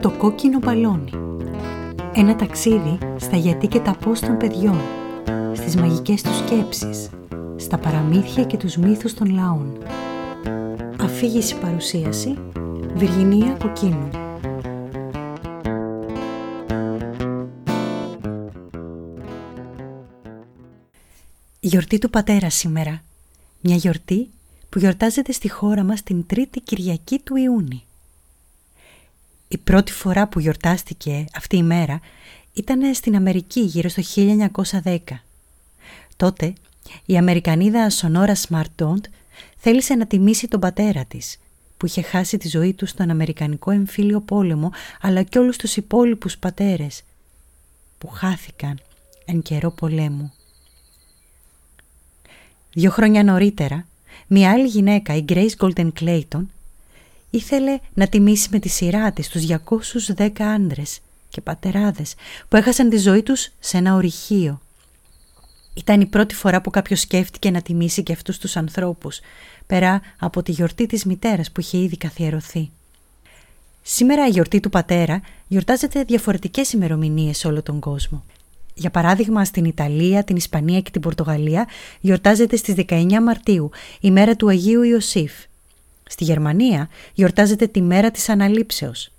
Το κόκκινο μπαλόνι. Ένα ταξίδι στα γιατί και τα πώς των παιδιών, στις μαγικές τους σκέψεις, στα παραμύθια και τους μύθους των λαών. Αφήγηση παρουσίαση Βυργινία Κοκκίνου. Γιορτή του πατέρα σήμερα. Μια γιορτή που γιορτάζεται στη χώρα μας την τρίτη Κυριακή του Ιούνιου. Η πρώτη φορά που γιορτάστηκε αυτή η μέρα ήταν στην Αμερική γύρω στο 1910. Τότε η Αμερικανίδα Σονόρα Σμαρτόντ θέλησε να τιμήσει τον πατέρα της που είχε χάσει τη ζωή του στον Αμερικανικό εμφύλιο πόλεμο αλλά και όλους τους υπόλοιπους πατέρες που χάθηκαν εν καιρό πολέμου. Δύο χρόνια νωρίτερα, μια άλλη γυναίκα, η Grace Golden Clayton, ήθελε να τιμήσει με τη σειρά της τους 210 άντρες και πατεράδες που έχασαν τη ζωή τους σε ένα ορυχείο. Ήταν η πρώτη φορά που κάποιος σκέφτηκε να τιμήσει και αυτούς τους ανθρώπους, πέρα από τη γιορτή της μητέρας που είχε ήδη καθιερωθεί. Σήμερα η γιορτή του πατέρα γιορτάζεται διαφορετικές ημερομηνίες σε όλο τον κόσμο. Για παράδειγμα, στην Ιταλία, την Ισπανία και την Πορτογαλία γιορτάζεται στις 19 Μαρτίου, η μέρα του Αγίου Ιωσήφ. Στη Γερμανία γιορτάζεται τη μέρα της Αναλήψεως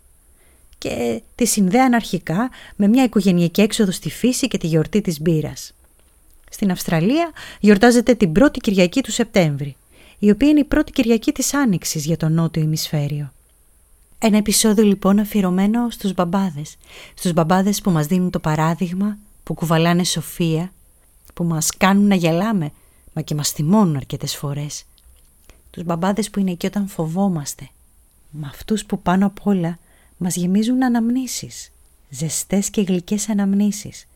και τη συνδέαν αρχικά με μια οικογενειακή έξοδο στη φύση και τη γιορτή της μπύρας. Στην Αυστραλία γιορτάζεται την πρώτη Κυριακή του Σεπτέμβρη, η οποία είναι η πρώτη Κυριακή της Άνοιξης για το νότιο ημισφαίριο. Ένα επεισόδιο λοιπόν αφιερωμένο στους μπαμπάδες, στους μπαμπάδες που μας δίνουν το παράδειγμα, που κουβαλάνε σοφία, που μας κάνουν να γελάμε, μα και μας θυμώνουν αρκετές φορές. Τους μπαμπάδες που είναι εκεί όταν φοβόμαστε, με αυτούς που πάνω απ' όλα μας γεμίζουν αναμνήσεις, ζεστές και γλυκές αναμνήσεις,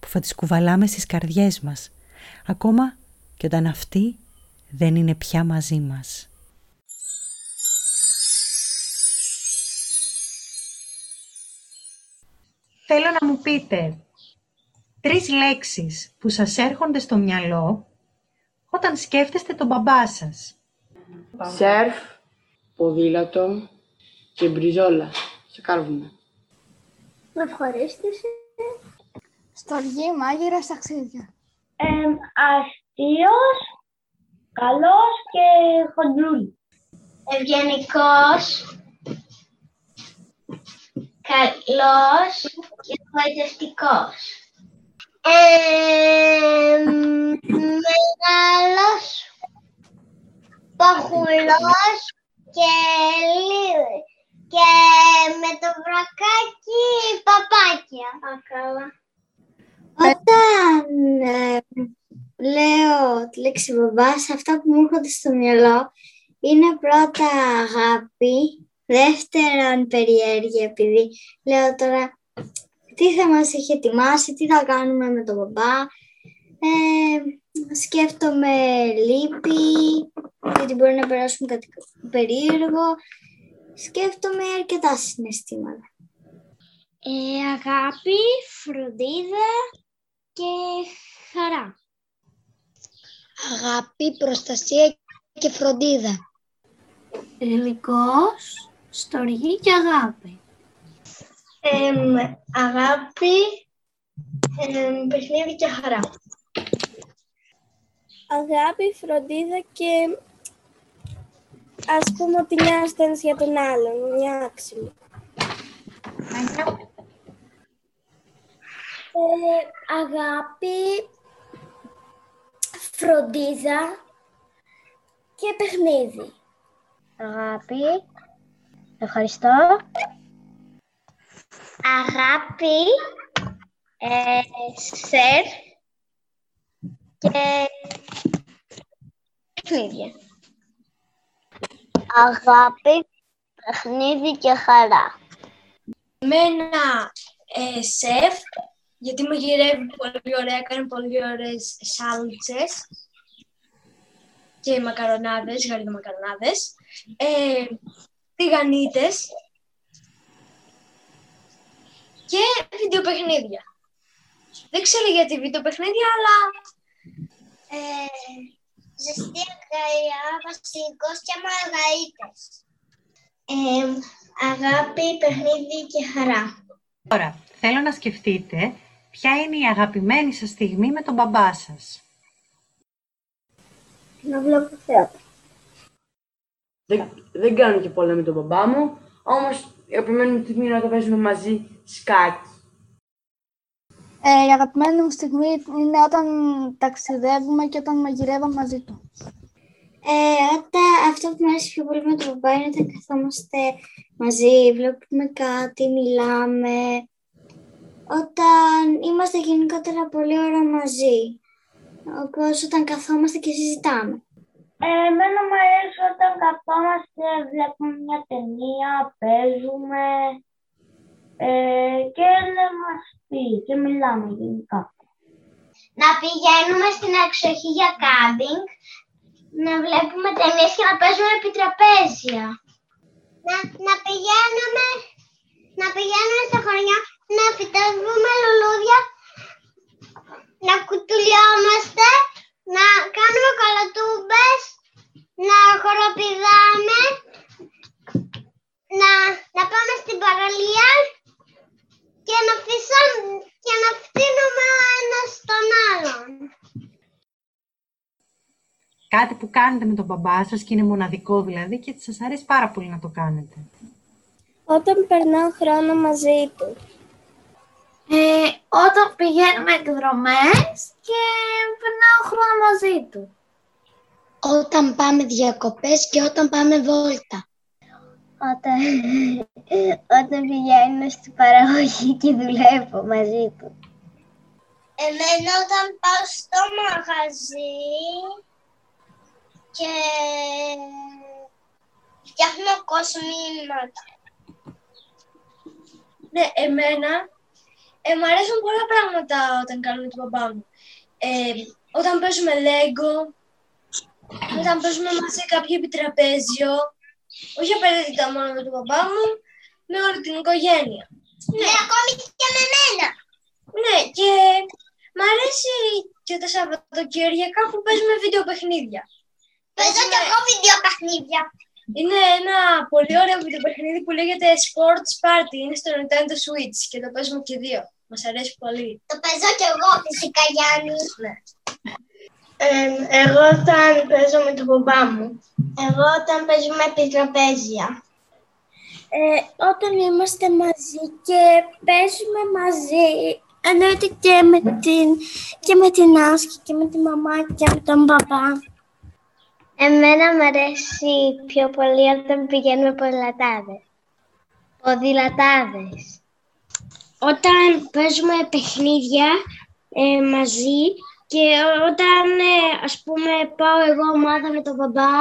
που θα τις κουβαλάμε στις καρδιές μας, ακόμα και όταν αυτοί δεν είναι πια μαζί μας. Θέλω να μου πείτε τρεις λέξεις που σας έρχονται στο μυαλό όταν σκέφτεστε τον μπαμπά σας. Σερφ, ποδήλατο και μπριζόλα σε κάρβουνα. Με ευχαρίστηση. Στοργή, μάγειρας, ταξίδια. Ε, αστείος, καλός και χοντρούλη. Ευγενικός, καλός και βοηθευτικός. Ε, μεγάλος, παχουλός και και με το βρακάκι παπάκια. Ακάλα. Όταν ε, λέω τη λέξη μπαμπάς, αυτά που μου έρχονται στο μυαλό είναι πρώτα αγάπη, δεύτερον περιέργεια, επειδή λέω τώρα τι θα μας έχει ετοιμάσει, τι θα κάνουμε με τον μπαμπά. Ε, σκέφτομαι λύπη, γιατί μπορεί να περάσουμε κάτι περίεργο. Σκέφτομαι αρκετά συναισθήματα. Ε, αγάπη, φροντίδα και χαρά. Αγάπη, προστασία και φροντίδα. Ελληνικός, στοργή και αγάπη. αγάπη, ε, παιχνίδι και χαρά. Αγάπη, φροντίδα και ας πούμε ότι νοιάζεται για τον άλλον, μια άξιλο. Ε, αγάπη, φροντίδα και παιχνίδι. Αγάπη, ευχαριστώ. Αγάπη, ε, σερ και παιχνίδια. Αγάπη, παιχνίδι και χαρά. Με ένα ε, σεφ γιατί μαγειρεύει πολύ ωραία, κάνει πολύ ωραίες σάλτσες και μακαρονάδες, γαριδομακαρονάδες, ε, τηγανίτες και βιντεοπαιχνίδια. Δεν ξέρω γιατί βιντεοπαιχνίδια, αλλά... Ε, ζεστή αγκαλιά, βασιλικός και μαργαρίτες. Ε, Αγάπη, παιχνίδι και χαρά. Τώρα, θέλω να σκεφτείτε ποια είναι η αγαπημένη σας στιγμή με τον μπαμπά σας. Να βλέπω θέατρο. Δεν, δεν κάνω και πολλά με τον μπαμπά μου, όμως η αγαπημένη μου στιγμή είναι όταν παίζουμε μαζί σκάκι. Ε, η αγαπημένη μου στιγμή είναι όταν ταξιδεύουμε και όταν μαγειρεύω μαζί του. Ε, όταν, αυτό που μου αρέσει πιο πολύ με τον μπαμπά είναι όταν καθόμαστε μαζί, βλέπουμε κάτι, μιλάμε. Όταν είμαστε γενικότερα πολύ ώρα μαζί. Όπως όταν καθόμαστε και συζητάμε. Ε, εμένα μου αρέσει όταν καθόμαστε, βλέπουμε μια ταινία, παίζουμε ε, και λέμε αστεί και μιλάμε γενικά. Να πηγαίνουμε στην εξοχή για κάμπινγκ, να βλέπουμε ταινίες και να παίζουμε επί τραπέζια. Να, να πηγαίνουμε, να πηγαίνουμε στα χωριά, να φυτεύουμε λουλούδια, να κουτουλιόμαστε, να κάνουμε κολοτούμπες, να χοροπηδάμε, να, να πάμε στην παραλία και να, φυσάμε, και να φτύνουμε ο ένας τον άλλον. Κάτι που κάνετε με τον μπαμπά σας και είναι μοναδικό δηλαδή και σας αρέσει πάρα πολύ να το κάνετε. Όταν περνάω χρόνο μαζί του. Ε, όταν πηγαίνουμε εκδρομές και περνάω χρόνο μαζί του. Όταν πάμε διακοπές και όταν πάμε βόλτα. Όταν, όταν πηγαίνω στην παραγωγή και δουλεύω μαζί του. Εμένα όταν πάω στο μαγαζί και φτιάχνω κοσμήματα. Ναι, εμένα ε, μου αρέσουν πολλά πράγματα όταν κάνουμε τον μπαμπά μου. Ε, όταν παίζουμε Lego, όταν παίζουμε μαζί κάποιο επιτραπέζιο, όχι απαραίτητα μόνο με τον μπαμπά μου, με όλη την οικογένεια. Ναι, ακόμη και με μένα. Ναι, και μ' αρέσει και τα Σαββατοκύριακα που παίζουμε βίντεο παιχνίδια. Παίζω κι εγώ βίντεο παιχνίδια. Είναι ένα πολύ ωραίο βιντεοπαιχνίδι που λέγεται Sports Party. Είναι στο Nintendo Switch και το παίζουμε και δύο. Μας αρέσει πολύ. Το παίζω κι εγώ φυσικά Γιάννη. Ναι. Εγώ όταν παίζω με τον μπαμπά μου. Εγώ όταν παίζουμε επιτραπέζια. Ε, όταν είμαστε μαζί και παίζουμε μαζί, εννοείται και με την, και με την Άσκη και με τη μαμά και με τον παπά. Εμένα μου αρέσει πιο πολύ όταν πηγαίνουμε ποδηλατάδες. Ποδηλατάδες. Όταν παίζουμε παιχνίδια ε, μαζί και όταν ε, ας πούμε πάω εγώ ομάδα με τον μπαμπά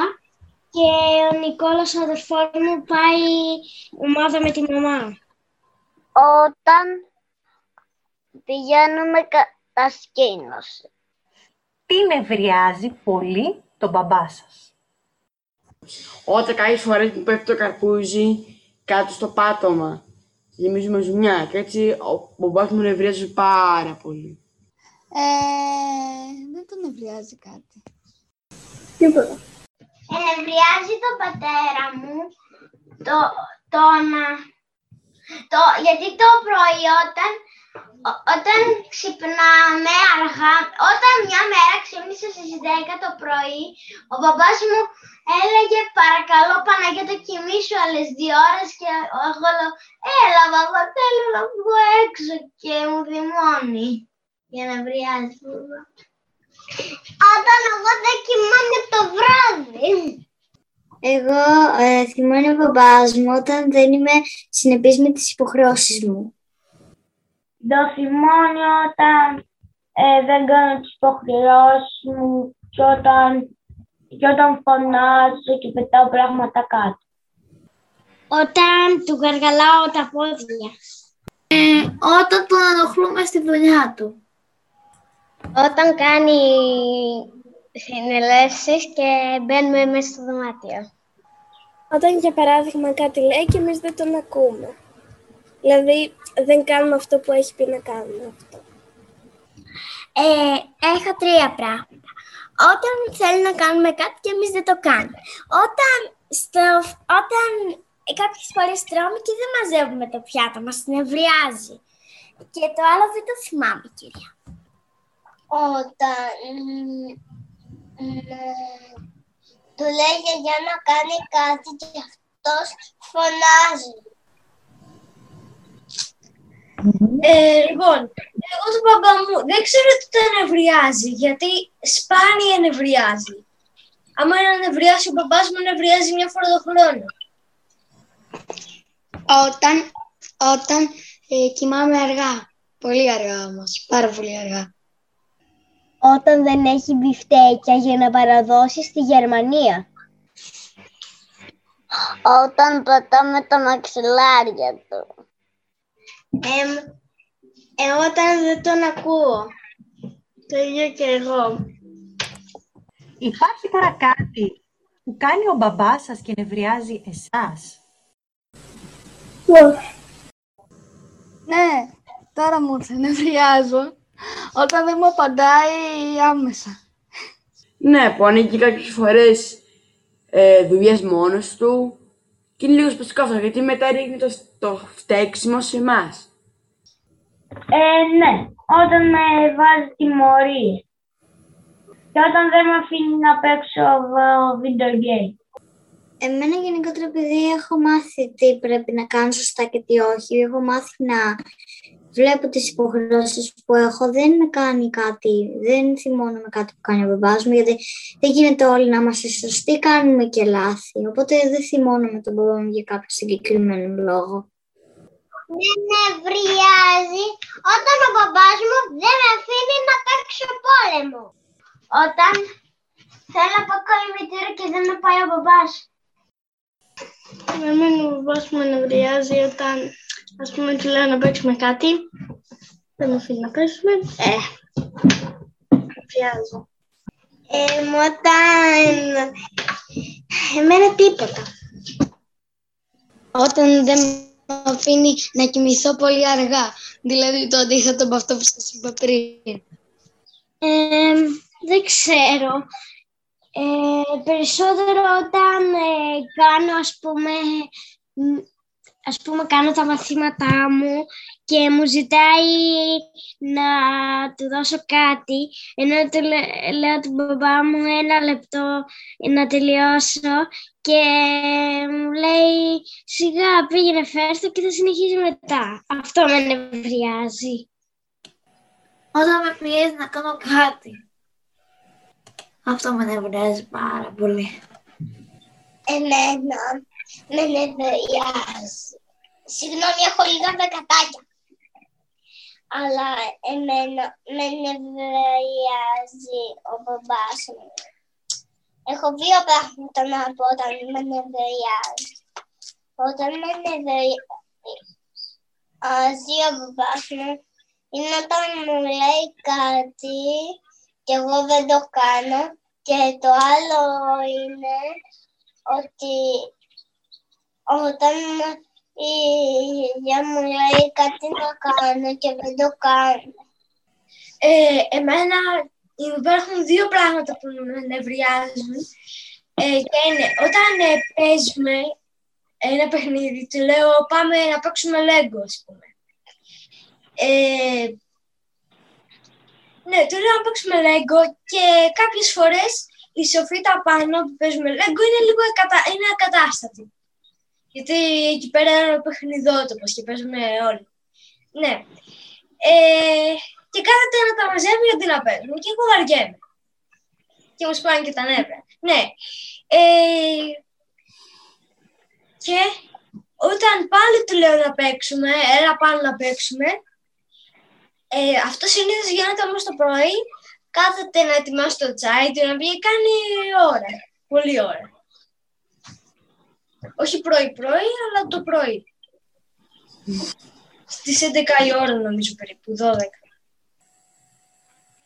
και ο Νικόλας ο αδερφός μου πάει ομάδα με τη μαμά. Όταν πηγαίνουμε κατασκήνωση. Τι νευριάζει πολύ τον μπαμπά σας; Όταν κάποιες φορές που πέφτει το καρπούζι κάτω στο πάτωμα, γεμίζουμε ζουμιά και έτσι ο μπαμπάς μου νευριάζει πάρα πολύ. Ε, δεν τον νευριάζει κάτι. Τίποτα. Ενευριάζει τον πατέρα μου το, το να... Το, γιατί το πρωί όταν, ο- όταν ξυπνάμε αργά, όταν μια μέρα ξύπνησα στις 10 το πρωί, ο μπαμπάς μου έλεγε παρακαλώ Παναγιώτα κοιμήσου άλλες δύο ώρες και εγώ λέω έλα μπαμπά θέλω να βγω έξω και μου θυμώνει για να βριάζει. Όταν εγώ δεν κοιμάμαι το βράδυ. Εγώ ε, θυμάμαι ο μπαμπάς μου όταν δεν είμαι συνεπής με τις υποχρεώσεις μου. Το θυμώνει όταν ε, δεν κάνω τις υποχρεώσεις μου και όταν, και όταν φωνάζω και πετάω πράγματα κάτω. Όταν του γαργαλάω τα πόδια. Ε, όταν τον ενοχλούμε στη δουλειά του. Όταν κάνει συνελεύσεις και μπαίνουμε μέσα στο δωμάτιο. Όταν για παράδειγμα κάτι λέει και εμείς δεν τον ακούμε. Δηλαδή δεν κάνουμε αυτό που έχει πει να κάνουμε αυτό. Ε, έχω τρία πράγματα. Όταν θέλει να κάνουμε κάτι και εμείς δεν το κάνουμε. Όταν, στο, όταν κάποιες φορές τρώμε και δεν μαζεύουμε το πιάτο μας, νευριάζει. Και το άλλο δεν το θυμάμαι, κυρία. Όταν του λέει για να κάνει κάτι και αυτός φωνάζει. Ε, λοιπόν, εγώ του μπαμπά μου δεν ξέρω τι το ενευριάζει, γιατί σπάνια ενευριάζει. Άμα είναι ενευριάσει ο μπαμπάς μου, ενευριάζει μια φορά το χρόνο. Όταν, όταν ε, κοιμάμαι αργά. Πολύ αργά όμως. Πάρα πολύ αργά. Όταν δεν έχει μπιφτέκια για να παραδώσει στη Γερμανία. Όταν πατάμε τα μαξιλάρια του. Ε, όταν δεν τον ακούω. Το ίδιο και εγώ. Υπάρχει τώρα κάτι που κάνει ο μπαμπάς σας και νευριάζει εσάς; Ναι, τώρα μου ήρθε, νευριάζω. Όταν δεν μου απαντάει άμεσα. Ναι, που ανοίγει κάποιες φορές ε, δουλειές μόνος του και είναι λίγος σπαστικό αυτό, γιατί μετά ρίχνει το, το φταίξιμο σε εμάς. Ε, ναι, όταν με βάζει τιμωρίες. Και όταν δεν με αφήνει να παίξω video game. Εμένα γενικότερα επειδή έχω μάθει τι πρέπει να κάνω σωστά και τι όχι, έχω μάθει να βλέπω τις υποχρεώσεις που έχω, δεν με κάνει κάτι, δεν θυμώνω με κάτι που κάνει ο μπαμπάς μου, γιατί δεν γίνεται όλοι να είμαστε σωστοί, κάνουμε και λάθη. Οπότε δεν θυμώνω με τον μπαμπά μου για κάποιο συγκεκριμένο λόγο. Δεν νευριάζει όταν ο μπαμπάς μου δεν με αφήνει να παίξω πόλεμο. Όταν θέλω να πάω κολυμβητήριο και δεν με πάει ο μπαμπάς. Εμένα ο μπαμπάς μου νευριάζει όταν, ας πούμε, του λέω να παίξουμε κάτι. Δεν με αφήνει να παίξουμε. Ε, νευριάζω. Ε, όταν... Εμένα τίποτα. Όταν δεν με αφήνει να κοιμηθώ πολύ αργά. Δηλαδή το αντίθετο από αυτό που σας είπα πριν. Ε, δεν ξέρω. Ε, περισσότερο όταν ε, κάνω, ας πούμε, μ, ας πούμε, κάνω τα μαθήματά μου και μου ζητάει να του δώσω κάτι, ενώ του λέ- λέω του μπαμπά μου ένα λεπτό να τελειώσω και μου λέει σιγά πήγαινε φέρστο και θα συνεχίσει μετά. Αυτό με νευριάζει. Όταν με πιέζει να κάνω κάτι. Αυτό με νευριάζει πάρα πολύ. Εμένα με νευριάζει. Συγγνώμη, έχω λίγα δεκατάκια. Αλλά εμένα με νευριάζει ο μπαμπάς μου. Έχω δύο πράγματα να πω όταν με νευριάζει. Όταν με νευριάζει ο μπαμπάς μου είναι όταν μου λέει κάτι και εγώ δεν το κάνω και το άλλο είναι ότι όταν η γιαγιά μου λέει κάτι να κάνω και δεν το κάνω. Ε, εμένα υπάρχουν δύο πράγματα που με νευριάζουν. Ε, και είναι όταν ε, παίζουμε ένα παιχνίδι, του λέω πάμε να παίξουμε Lego, ας πούμε. Ε, ναι, του λέω να παίξουμε Lego και κάποιες φορές η σοφίτα πάνω που παίζουμε Lego είναι λίγο ακατα... είναι ακατάστατη. Γιατί εκεί πέρα είναι ο παιχνιδότοπος και παίζουμε όλοι. Ναι. Ε, και κάθεται να τα μαζεύει γιατί να παίζουμε και εγώ βαριέμαι. Και μου σπάνε και τα νεύρα. Ναι. Ε, και όταν πάλι του λέω να παίξουμε, έλα πάλι να παίξουμε, ε, αυτό συνήθως γίνεται όμως το πρωί, κάθεται να ετοιμάσει το τσάι του, να βγει, κάνει ώρα, πολύ ώρα. Όχι πρωί-πρωί, αλλά το πρωί. Στις 11 η ώρα νομίζω περίπου, 12.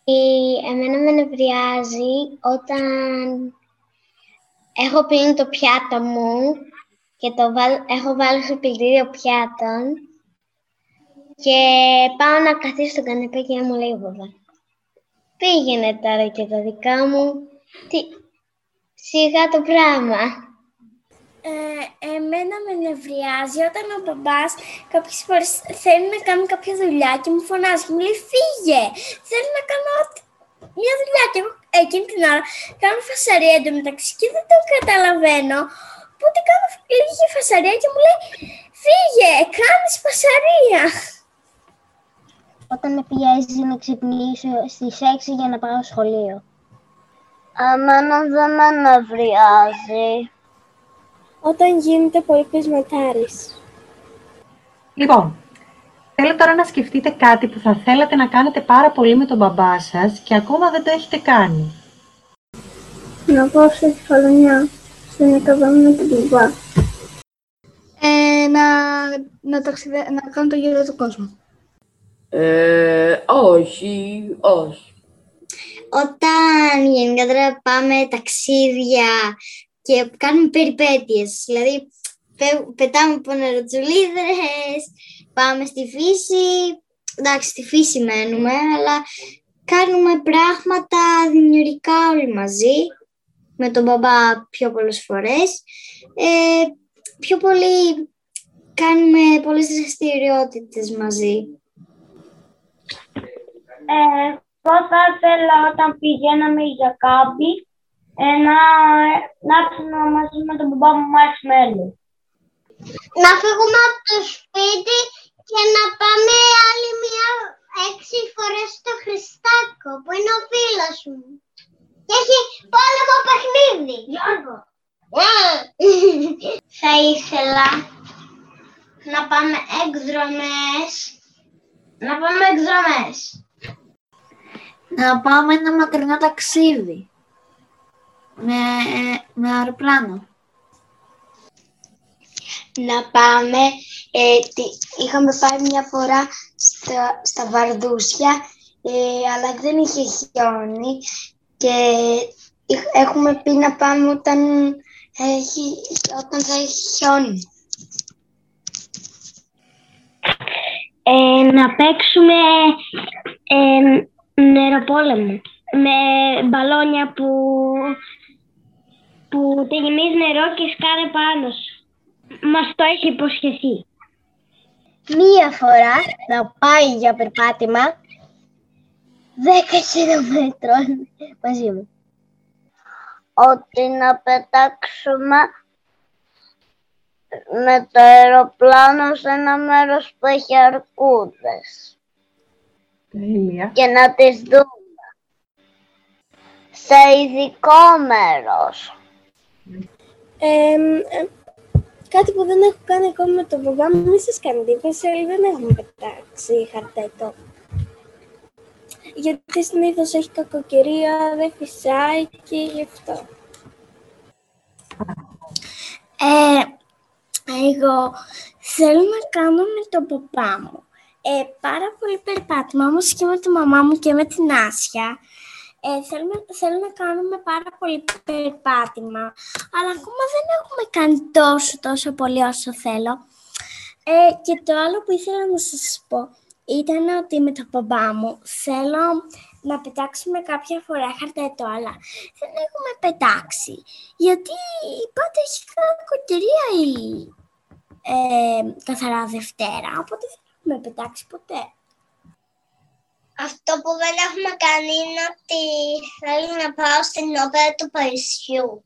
Η- Εμένα με νευριάζει όταν έχω πλύνει το πιάτο μου και το βάλ- έχω βάλει στο πλυντήριο πιάτων και πάω να καθίσω στο καναπέ και μου λέει ο μπαμπά. Πήγαινε τώρα και τα δικά μου. Τι... Σιγά το πράγμα. Ε, εμένα με νευριάζει όταν ο μπαμπάς κάποιες φορές θέλει να κάνει κάποια δουλειά και μου φωνάζει και μου λέει φύγε, θέλει να κάνω μια δουλειά και εγώ εκείνη την ώρα κάνω φασαρία εντωμεταξύ και δεν το καταλαβαίνω. Οπότε κάνω λίγη φασαρία και μου λέει φύγε, κάνεις φασαρία. Όταν με πιέζει να ξυπνήσω στις 6 για να πάω σχολείο. Αμένα δεν με νευριάζει όταν γίνεται πολύ πεισματάρης. Λοιπόν, θέλω τώρα να σκεφτείτε κάτι που θα θέλατε να κάνετε πάρα πολύ με τον μπαμπά σας και ακόμα δεν το έχετε κάνει. Να πάω σε Κεφαλονιά, στην Ακαδόμη με τον μπαμπά. Ε, να, να, ταξιδε... να κάνω το γύρο του κόσμου. Ε, όχι, όχι. Όταν γενικότερα πάμε ταξίδια και κάνουμε περιπέτειες. Δηλαδή, πετάμε από νεροτσουλίδρες, πάμε στη φύση, εντάξει, στη φύση μένουμε, αλλά κάνουμε πράγματα δημιουργικά όλοι μαζί, με τον μπαμπά πιο πολλές φορές. Ε, πιο πολύ κάνουμε πολλές δραστηριότητες μαζί. Ε, εγώ θα ήθελα όταν πηγαίναμε για κάμπι ε, να, να έρθουμε μαζί με τον μπαμπά μου μέλη. Να φύγουμε από το σπίτι και να πάμε άλλη μία έξι φορές στο Χριστάκο, που είναι ο φίλος μου. Και έχει πόλεμο παιχνίδι. Γιώργο. Θα ήθελα να πάμε εκδρομές. Να πάμε εκδρομές. Να πάμε ένα μακρινό ταξίδι με, με αεροπλάνο. Να πάμε, ε, είχαμε πάει μια φορά στα, στα Βαρδούσια, ε, αλλά δεν είχε χιόνι και έχουμε πει να πάμε όταν, έχει, όταν θα έχει χιόνι. Ε, να παίξουμε ε, νεροπόλεμο με μπαλόνια που που τη νερό και σκάνε πάνω σου. Μας το έχει υποσχεθεί. Μία φορά να πάει για περπάτημα 10 χιλιόμετρων μαζί μου. Ότι να πετάξουμε με το αεροπλάνο σε ένα μέρος που έχει αρκούδες. Τέλεια. Και να τις δούμε. Σε ειδικό μέρος. Ε, κάτι που δεν έχω κάνει ακόμα με τον μπαμπά μου, μην σας κάνει εντύπωση, αλλά δεν έχουμε πετάξει χαρτέτο. Γιατί συνήθως έχει κακοκαιρία, δεν φυσάει και γι' αυτό. Ε, εγώ θέλω να κάνω με τον παπά μου ε, πάρα πολύ περπάτημα, όμως και με τη μαμά μου και με την Άσια. Ε, θέλουμε, θέλω να κάνουμε πάρα πολύ περπάτημα, αλλά ακόμα δεν έχουμε κάνει τόσο, τόσο πολύ όσο θέλω. Ε, και το άλλο που ήθελα να σας πω ήταν ότι με το μπαμπά μου θέλω να πετάξουμε κάποια φορά χαρτέτο, αλλά δεν έχουμε πετάξει. Γιατί πάντα έχει κακοκαιρία η ε, καθαρά Δευτέρα, οπότε δεν έχουμε πετάξει ποτέ. Αυτό που δεν έχουμε κάνει είναι ότι θέλω να πάω στην όπερα του Παρισιού.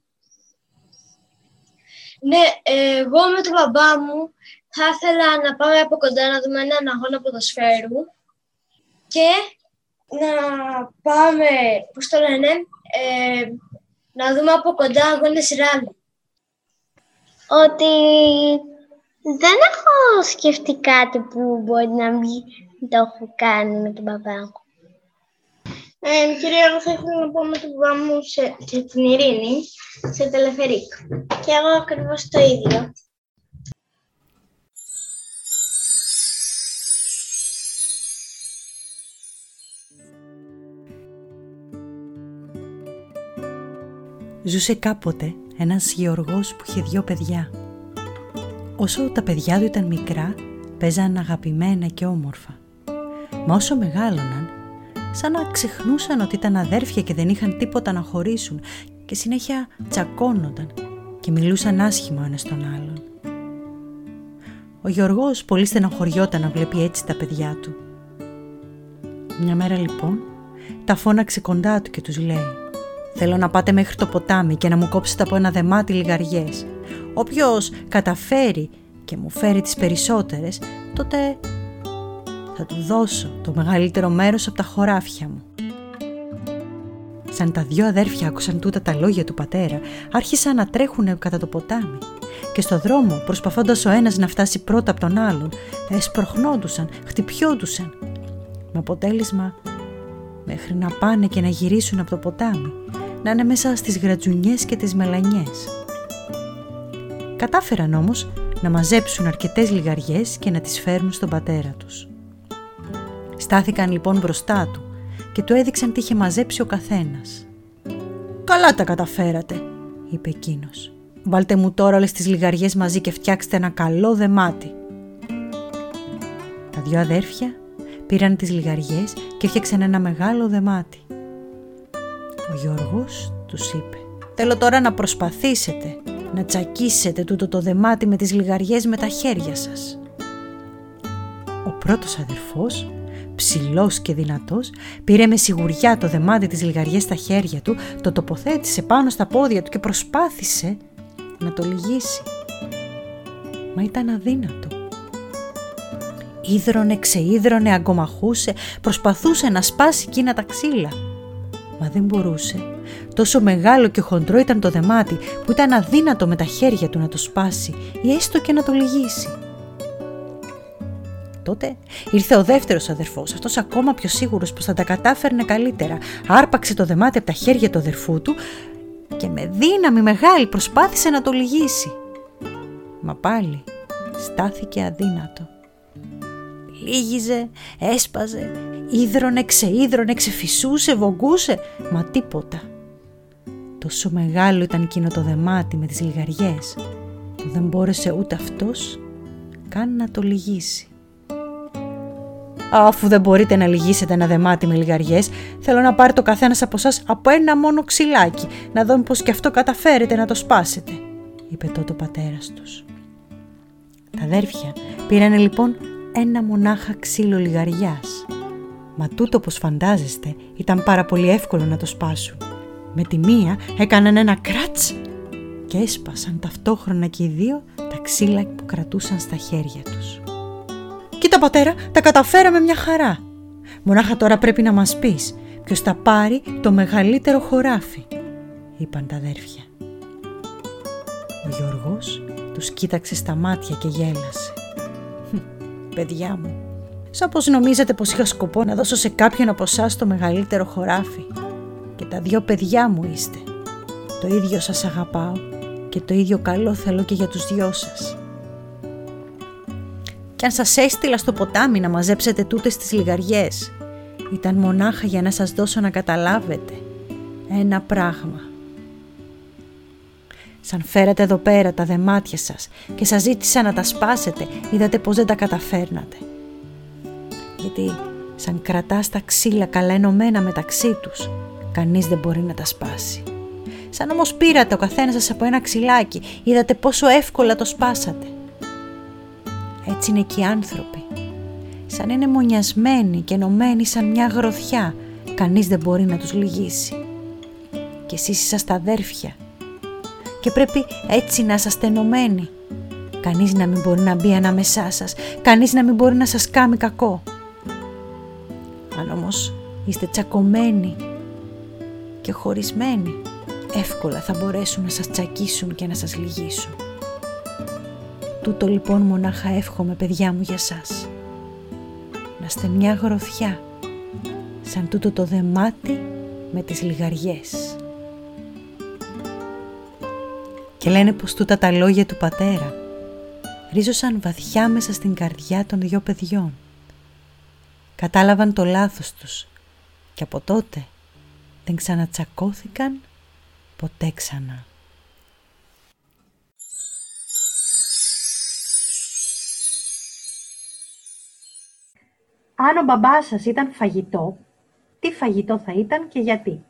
Ναι, εγώ με τον μπαμπά μου θα ήθελα να πάμε από κοντά να δούμε έναν αγώνα ποδοσφαίρου και να πάμε, πώς το λένε, ε, να δούμε από κοντά αγώνες ράλι. Ότι δεν έχω σκεφτεί κάτι που μπορεί να μην το έχω κάνει με τον μπαμπά μου. Ε, κυρία, εγώ θα ήθελα να πω με τον μπαμπά μου σε, σε την Ειρήνη, σε τελεφερίκ. Και εγώ ακριβώς το ίδιο. Ζούσε κάποτε ένας γεωργός που είχε δυο παιδιά. Όσο τα παιδιά του ήταν μικρά, παίζαν αγαπημένα και όμορφα. Μα όσο μεγάλωναν, σαν να ξεχνούσαν ότι ήταν αδέρφια και δεν είχαν τίποτα να χωρίσουν και συνέχεια τσακώνονταν και και μιλούσαν άσχημα ο ένας τον άλλον. Ο Γιώργος πολύ στενοχωριόταν να βλέπει έτσι τα παιδιά του. Μια μέρα λοιπόν τα φώναξε κοντά του και τους λέει «Θέλω να πάτε μέχρι το ποτάμι και να μου κόψετε από ένα δεμάτι λιγαριές. Όποιος καταφέρει και μου φέρει τις περισσότερες, τότε θα του δώσω το μεγαλύτερο μέρος από τα χωράφια μου». Σαν τα δυο αδέρφια άκουσαν τούτα τα λόγια του πατέρα, άρχισαν να τρέχουν κατά το ποτάμι και στο δρόμο προσπαθώντας ο ένας να φτάσει πρώτα από τον άλλον, εσπροχνόντουσαν, χτυπιόντουσαν. Με αποτέλεσμα μέχρι να πάνε και να γυρίσουν από το ποτάμι, να είναι μέσα στις γρατζουνιές και τις μελανιές. Κατάφεραν όμως να μαζέψουν αρκετές λιγαριές και να τις φέρουν στον πατέρα τους. Στάθηκαν λοιπόν μπροστά του και του έδειξαν τι είχε μαζέψει ο καθένας. «Καλά τα καταφέρατε», είπε εκείνος. «Βάλτε μου τώρα όλες τις λιγαριές μαζί και φτιάξτε ένα καλό δεμάτι». Τα δυο αδέρφια πήραν τις λιγαριές και έφτιαξαν ένα μεγάλο δεμάτι. Ο Γιώργος τους είπε «Θέλω τώρα να προσπαθήσετε να τσακίσετε τούτο το δεμάτι με τις λιγαριές με τα χέρια σας». Ο πρώτος αδερφός, ψηλός και δυνατός, πήρε με σιγουριά το δεμάτι της λιγαριές στα χέρια του, το τοποθέτησε πάνω στα πόδια του και προσπάθησε να το λυγίσει. Μα ήταν αδύνατο. Ήδρωνε, ξείδρωνε, αγκομαχούσε, προσπαθούσε να σπάσει εκείνα τα ξύλα. Μα δεν μπορούσε. Τόσο μεγάλο και χοντρό ήταν το δεμάτι που ήταν αδύνατο με τα χέρια του να το σπάσει ή έστω και να το λυγίσει. Τότε ήρθε ο δεύτερος αδερφός, αυτός ακόμα πιο σίγουρος πως θα τα κατάφερνε καλύτερα. Άρπαξε το δεμάτι από τα χέρια του αδερφού του και με δύναμη μεγάλη προσπάθησε να το λυγίσει. Μα πάλι στάθηκε αδύνατο λίγιζε, έσπαζε, ίδρωνε, ξείδρωνε, ξεφυσούσε, βογκούσε, μα τίποτα. Τόσο μεγάλο ήταν εκείνο το δεμάτι με τις λιγαριές που δεν μπόρεσε ούτε αυτός καν να το λυγίσει. Αφού δεν μπορείτε να λυγίσετε ένα δεμάτι με λιγαριές, θέλω να πάρει το καθένας από εσάς από ένα μόνο ξυλάκι, να δω πως και αυτό καταφέρετε να το σπάσετε, είπε τότε ο πατέρας τους. Τα αδέρφια πήρανε λοιπόν ένα μονάχα ξύλο λιγαριάς. Μα τούτο όπως φαντάζεστε ήταν πάρα πολύ εύκολο να το σπάσουν. Με τη μία έκαναν ένα κράτς και έσπασαν ταυτόχρονα και οι δύο τα ξύλα που κρατούσαν στα χέρια τους. «Κοίτα πατέρα, τα καταφέραμε μια χαρά. Μονάχα τώρα πρέπει να μας πεις ποιος θα πάρει το μεγαλύτερο χωράφι», είπαν τα αδέρφια. Ο Γιώργος τους κοίταξε στα μάτια και γέλασε παιδιά μου. Σαν πως νομίζετε πως είχα σκοπό να δώσω σε κάποιον από εσάς το μεγαλύτερο χωράφι. Και τα δυο παιδιά μου είστε. Το ίδιο σας αγαπάω και το ίδιο καλό θέλω και για τους δυο σας. Κι αν σας έστειλα στο ποτάμι να μαζέψετε τούτες τις λιγαριές, ήταν μονάχα για να σας δώσω να καταλάβετε ένα πράγμα. Σαν φέρατε εδώ πέρα τα δεμάτια σας και σας ζήτησα να τα σπάσετε, είδατε πως δεν τα καταφέρνατε. Γιατί σαν κρατάς τα ξύλα καλά ενωμένα μεταξύ τους, κανείς δεν μπορεί να τα σπάσει. Σαν όμως πήρατε ο καθένας σας από ένα ξυλάκι, είδατε πόσο εύκολα το σπάσατε. Έτσι είναι και οι άνθρωποι. Σαν είναι μονιασμένοι και ενωμένοι σαν μια γροθιά, κανείς δεν μπορεί να τους λυγίσει. Και εσείς είσαστε αδέρφια και πρέπει έτσι να είσαστε ενωμένοι. Κανείς να μην μπορεί να μπει ανάμεσά σας, κανείς να μην μπορεί να σας κάνει κακό. Αν όμως είστε τσακωμένοι και χωρισμένοι, εύκολα θα μπορέσουν να σας τσακίσουν και να σας λυγίσουν. Τούτο λοιπόν μονάχα εύχομαι παιδιά μου για σας. Να είστε μια γροθιά, σαν τούτο το δεμάτι με τις λιγαριές και λένε πως τούτα τα λόγια του πατέρα ρίζωσαν βαθιά μέσα στην καρδιά των δυο παιδιών. Κατάλαβαν το λάθος τους και από τότε δεν ξανατσακώθηκαν ποτέ ξανά. Αν ο μπαμπάς σας ήταν φαγητό, τι φαγητό θα ήταν και γιατί;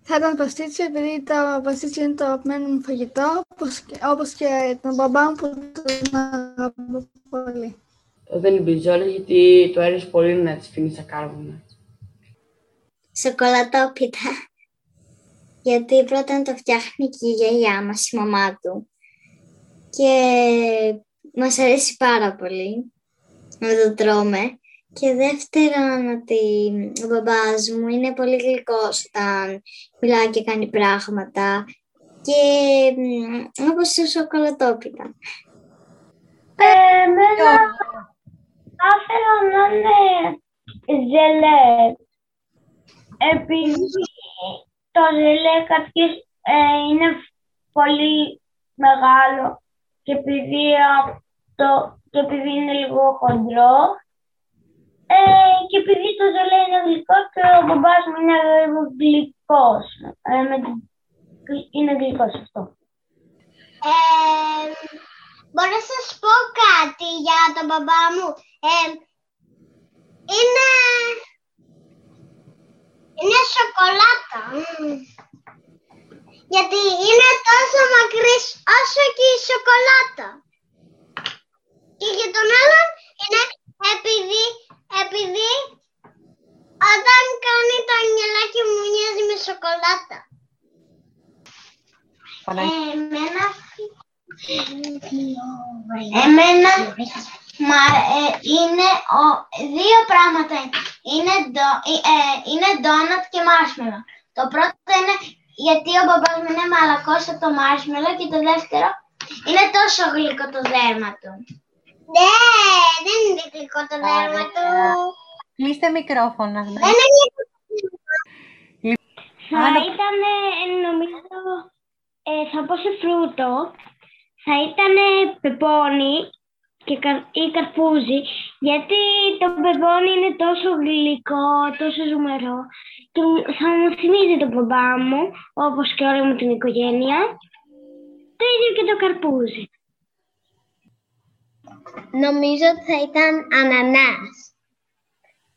Θα ήταν παστίτσιο επειδή τα παστίτσια είναι το αγαπημένο μου φαγητό, όπως και, όπως και τον μπαμπά μου που τον αγαπώ πολύ. Δεν είναι μπιζόλα γιατί το αρέσει πολύ να τις φύνει στα κάρβουνα. Σοκολατόπιτα. Γιατί πρώτα το φτιάχνει και η γιαγιά μας, η μαμά του. Και μας αρέσει πάρα πολύ να το τρώμε. Και δεύτερον ότι ο μπαμπάς μου είναι πολύ γλυκός όταν μιλάει και κάνει πράγματα και μ, όπως το σοκολατόπιτα. Εμένα θα ήθελα να είναι ζελέ. Επειδή το ζελέ κάποιες ε, είναι πολύ μεγάλο και επειδή, αυτό, και επειδή είναι λίγο χοντρό ε, και επειδή το ζελέ είναι γλυκό και ο μπαμπάς μου είναι λίγο γλυκός. Ε, με την- είναι γλυκός αυτό. Ε, μπορώ να σας πω κάτι για τον μπαμπά μου; Ε, είναι... Είναι σοκολάτα. Μμμ. Γιατί είναι τόσο μακρύς όσο και η σοκολάτα. Και για τον άλλον είναι επειδή, επειδή όταν κάνει το αγγελάκι μου μοιάζει με σοκολάτα. Εμένα Εμένα μα, ε, είναι ο, δύο πράγματα. Είναι, ντο, ε, ε, είναι ντόνατ και μάρσμελο. Το πρώτο είναι γιατί ο μπαμπάς μου είναι μαλακός από το μάρσμελο και το δεύτερο είναι τόσο γλυκό το δέρμα του. Ναι, δεν είναι γλυκό το δέρμα του. Κλείστε μικρόφωνα. Δεν είναι γλυκό. Θα ήταν, νομίζω, ε, θα πω σε φρούτο, θα ήταν πεπόνι και κα- ή καρπούζι, γιατί το πεπόνι είναι τόσο γλυκό, τόσο ζουμερό και μου- θα μου θυμίζει τον μπαμπά μου, όπως και όλη μου την οικογένεια, το ίδιο και το καρπούζι. Νομίζω ότι θα ήταν ανανάς.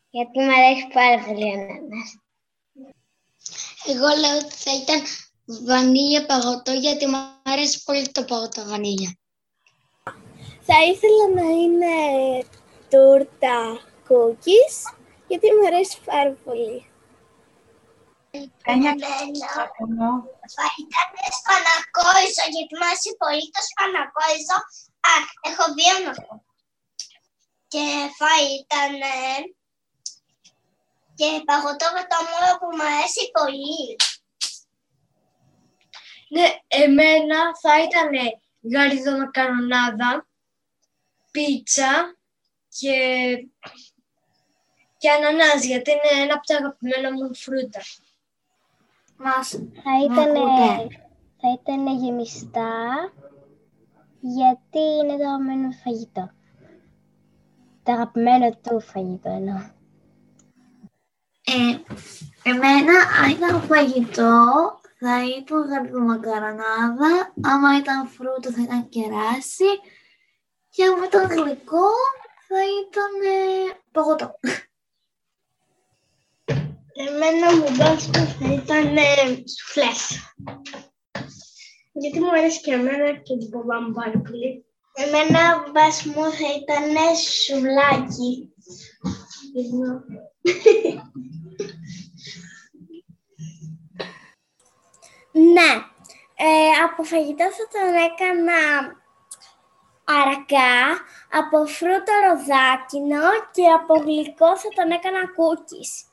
Γιατί μου αρέσει πάρα πολύ ο ανανάς. Εγώ λέω ότι θα ήταν βανίλια παγωτό γιατί μου αρέσει πολύ το παγωτό βανίλια. Θα ήθελα να είναι τούρτα cookies, γιατί μου αρέσει πάρα πολύ. Ένα Θα ήταν σπανακόιζο, γιατί μου αρέσει πολύ το σπανακόιζο. Α, έχω δύο να πω. Και θα ήταν ε, και παγωτό με το μόρο που μου αρέσει πολύ. Ναι, εμένα θα ήταν γαρίδο μακαρονάδα, πίτσα και, και ανανάς, γιατί είναι ένα από τα αγαπημένα μου φρούτα. Μας Θα ήταν, ακούτε; θα ήταν γεμιστά, γιατί είναι το αγαπημένο μου φαγητό. Το αγαπημένο του φαγητό εννοώ. Ε, εμένα, αν ήταν φαγητό, θα ήταν γαριδομακαρονάδα. Άμα ήταν φρούτο, θα ήταν κεράσι. Και άμα ήταν γλυκό, θα ήταν ε, παγωτό. Εμένα μου μπάσκετ θα ήταν σουφλές. Γιατί μου αρέσει και εμένα και την μπαμπά μου πάρα πολύ. Εμένα μπας μου θα ήταν σουβλάκι. Ναι, ε, από φαγητό θα τον έκανα αρακά, από φρούτο ροδάκινο και από γλυκό θα τον έκανα κούκκις.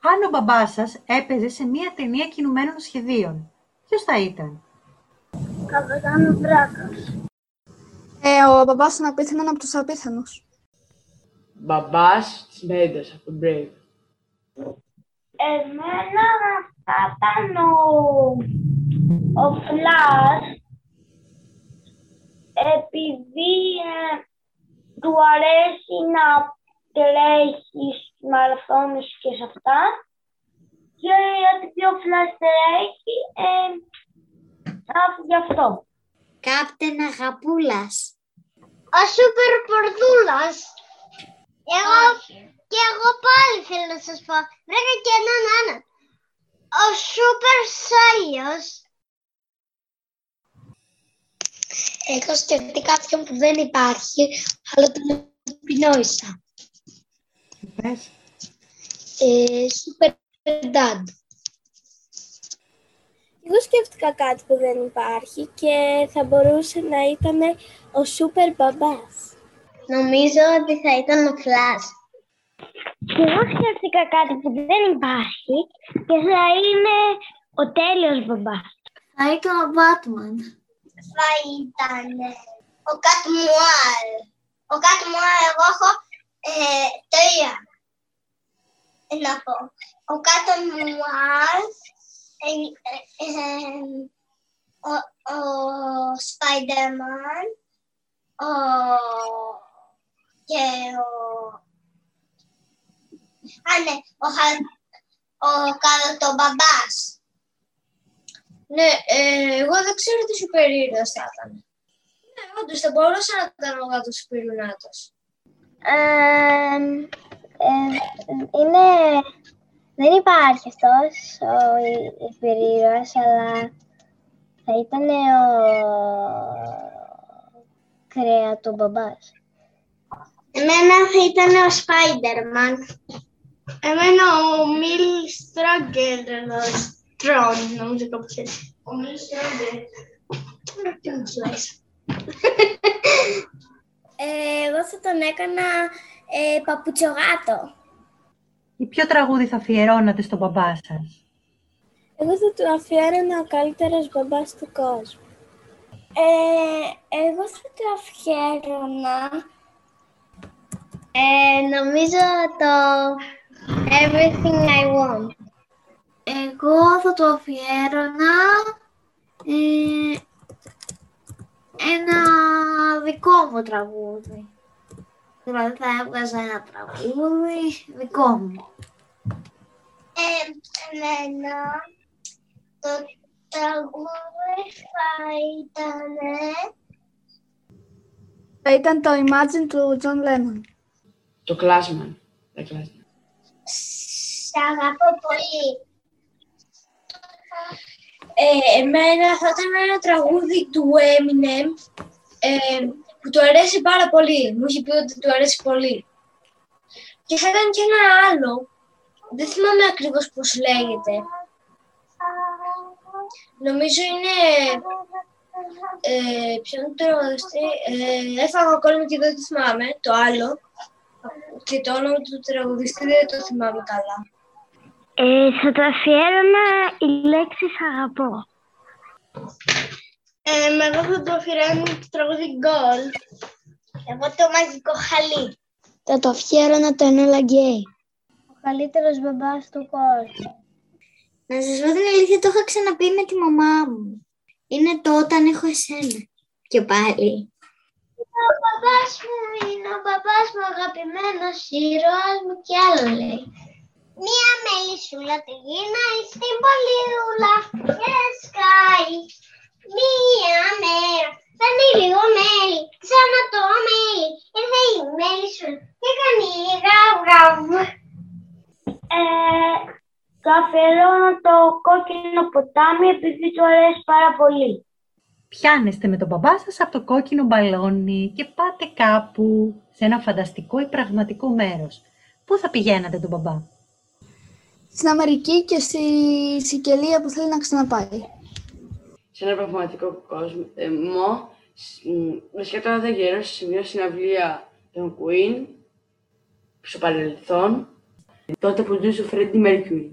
Αν ο μπαμπάς σας έπαιζε σε μία ταινία κινουμένων σχεδίων, ποιος θα ήταν; Καπετάνο Βράκος. Ε, ο μπαμπάς είναι απίθανον από τους απίθανους. Μπαμπάς της Μέντας από το Brave. Εμένα θα ήταν ο, ο Φλάς επειδή ε, του αρέσει να τρέχεις στις μαραθώνες και σε αυτά και ότι πιο Φλάς τρέχει ε, α, γι' αυτό. Κάπτεν Αγαπούλας. Ο Σούπερ Πορδούλας. Εγώ, και εγώ πάλι θέλω να σας πω. Βρήκα και έναν άλλον. Ο Σούπερ Σάιος. Έχω σκεφτεί κάποιον που δεν υπάρχει, αλλά τον επινόησα. Πες; Ε, Super Dad. Εγώ σκέφτηκα κάτι που δεν υπάρχει και θα μπορούσε να ήταν ο σούπερ μπαμπάς. Νομίζω ότι θα ήταν ο Flash. Και εγώ σκέφτηκα κάτι που δεν υπάρχει και θα είναι ο τέλειος μπαμπάς. Θα ήταν ο Batman. Θα ήταν ο Κατμουάλ. Ο Κατμουάλ εγώ έχω ε, τρία. Ε, να πω. Ο Κατμουάλ, ε, ε, ε, ο, ο Spider-Man, ο, και ο... Α, ναι, ο, Χα- ο Καροτομπαμπάς. Ναι, ε, εγώ δεν ξέρω τι σούπερ ήρωας θα ήταν. Ναι, όντως θα μπορούσε να ήταν ο γάτος Σπυρουνάτος. Ε, ε, είναι... Δεν υπάρχει αυτός ο υπερήρωας, αλλά θα ήταν ο κρεατομπαμπάς. Εμένα θα ήταν ο Spider-Man. Εμένα ο Μιλ Στράγκερ, Τρόν, νομίζω κάπως έτσι. Ο Μιλ Στράγκερ. Τι μου τους λες. Ε, εγώ θα τον έκανα ε, παπουτσογάτο. Ή ποιο τραγούδι θα αφιερώνατε στον μπαμπά σας; Εγώ θα του αφιέρωνα ο καλύτερος μπαμπάς του κόσμου. Ε, εγώ θα του αφιέρωνα Ε, νομίζω το Everything I Want. Εγώ θα το αφιέρωνα ε, ένα δικό μου τραγούδι. Δηλαδή θα έβγαζα ένα τραγούδι δικό μου. Ε, εμένα το τραγούδι θα ήταν Θα ήταν το Imagine του John Lennon. Το Classman. The Classman. «Σ' αγαπώ πολύ». Ε, εμένα θα ήταν ένα τραγούδι του Eminem ε, που του αρέσει πάρα πολύ. Μου έχει πει ότι του αρέσει πολύ. Και θα ήταν και ένα άλλο. Δεν θυμάμαι ακριβώς πώς λέγεται. Νομίζω είναι... Ε, ποιον το τραγουδιστή... Ε, έφαγα κόλλημα και δεν το θυμάμαι, το άλλο. Και το όνομα του τραγουδιστή δεν το θυμάμαι καλά. Ε, θα το αφιέρωνα η λέξη αγαπώ. Ε, εγώ θα το αφιερώνω το τραγούδι Gold. Εγώ το μαγικό χαλί. Θα το αφιέρωνα το Enola Gay. Ο καλύτερος μπαμπάς του κόσμου. Να σας πω την αλήθεια, το είχα ξαναπεί με τη μαμά μου. Είναι το όταν έχω εσένα. Και πάλι. Ο μπαμπάς μου είναι ο μπαμπάς μου αγαπημένος ήρωας μου κι άλλο λέει. Μία μελισσούλα τη γίναει στην πολυούλα και σκάει. Μία μέρα παίρνει λίγο μέλι, ξανά το μέλι. Ήρθε η μελισσούλα και κάνει γαου γαου. Ε, το αφιερώνω το κόκκινο ποτάμι επειδή του αρέσει πάρα πολύ. Πιάνεστε με τον μπαμπά σας από το κόκκινο μπαλόνι και πάτε κάπου σε ένα φανταστικό ή πραγματικό μέρος. Πού θα πηγαίνατε τον μπαμπά; Στην Αμερική και στη Σικελία που θέλει να ξαναπάει. Σε ένα πραγματικό κόσμο. Ε, μο, σ- μ, βασικά τώρα δεν γύρω σε μια συναυλία των Queen, στο παρελθόν, τότε που ζούσε ο Freddie Mercury.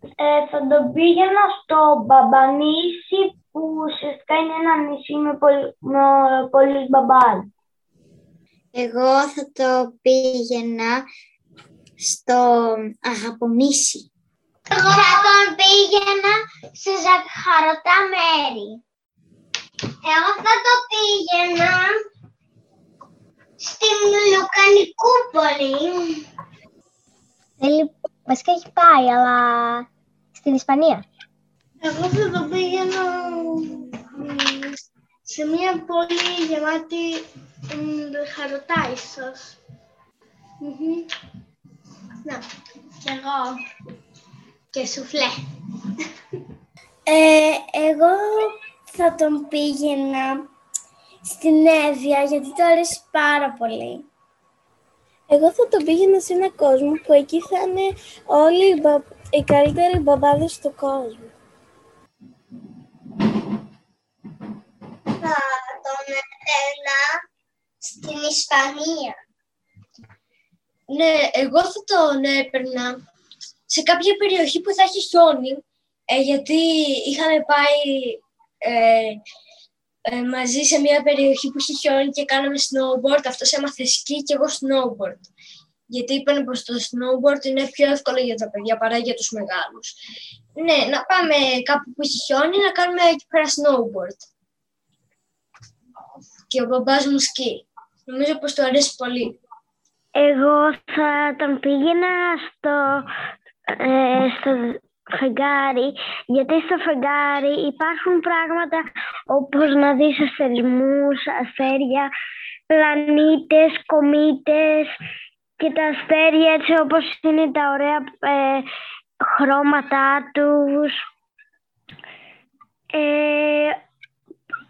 Ε, θα τον πήγαινα στο Μπαμπανίσι που ουσιαστικά είναι ένα νησί με, πολλ, με πολλούς μπαμπάδες. Εγώ θα το πήγαινα στο Αγαπονήσι. Εγώ θα τον πήγαινα σε ζαχαρωτά μέρη. Εγώ θα το πήγαινα στην Λουκανικούπολη. Θέλει, βασικά έχει πάει, αλλά στην Ισπανία. Εγώ θα το πήγαινα μ, σε μια πόλη γεμάτη μ, χαροτά ίσως. Μμμ. Ναι, και εγώ. Και σουφλέ. Ε, εγώ θα τον πήγαινα στην Εύβοια γιατί το αρέσει πάρα πολύ. Εγώ θα τον πήγαινα σε ένα κόσμο που εκεί θα είναι όλοι οι, μπα... οι καλύτεροι μπαμπάδες του κόσμου. Θα τον έπαιρνα στην Ισπανία. Ναι, εγώ θα τον έπαιρνα σε κάποια περιοχή που θα έχει χιόνι, ε, γιατί είχαμε πάει ε, ε, μαζί σε μια περιοχή που είχε χιόνι και κάναμε snowboard. Αυτός έμαθε σκι και εγώ snowboard. Γιατί είπαν πως το snowboard είναι πιο εύκολο για τα παιδιά παρά για τους μεγάλους. Ναι, να πάμε κάπου που έχει χιόνι να κάνουμε εκεί πέρα snowboard. Και ο μπαμπάς μου σκι. Νομίζω πως του αρέσει πολύ. Εγώ θα τον πήγαινα στο, ε, στο φεγγάρι, γιατί στο φεγγάρι υπάρχουν πράγματα όπως να δεις αστερισμούς, αστέρια, πλανήτες, κομήτες και τα αστέρια έτσι όπως είναι τα ωραία ε, χρώματά τους. Ε,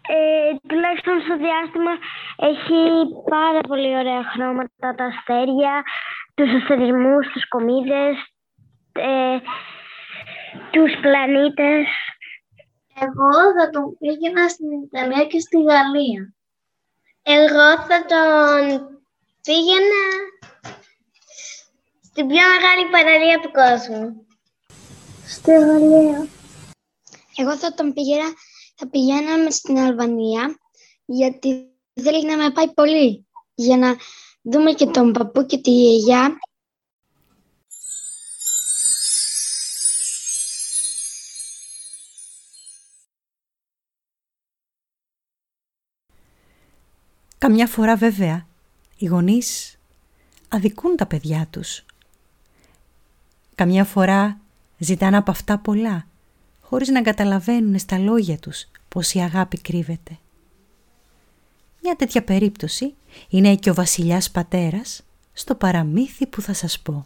ε, τουλάχιστον στο διάστημα έχει πάρα πολύ ωραία χρώματα τα αστέρια, τους αστερισμούς, τους κομίδες, ε, τους πλανήτες. Εγώ θα τον πήγαινα στην Ιταλία και στη Γαλλία. Εγώ θα τον πήγαινα στην πιο μεγάλη παραλία του κόσμου. Στη Γαλλία. Εγώ θα τον πήγαινα, θα πηγαίναμε στην Αλβανία, γιατί θέλει να με πάει πολύ, για να δούμε και τον παππού και τη γιαγιά Καμιά φορά βέβαια οι γονείς αδικούν τα παιδιά τους. Καμιά φορά ζητάνε από αυτά πολλά, χωρίς να καταλαβαίνουν στα λόγια τους πως η αγάπη κρύβεται. Μια τέτοια περίπτωση είναι και ο βασιλιάς πατέρας στο παραμύθι που θα σας πω.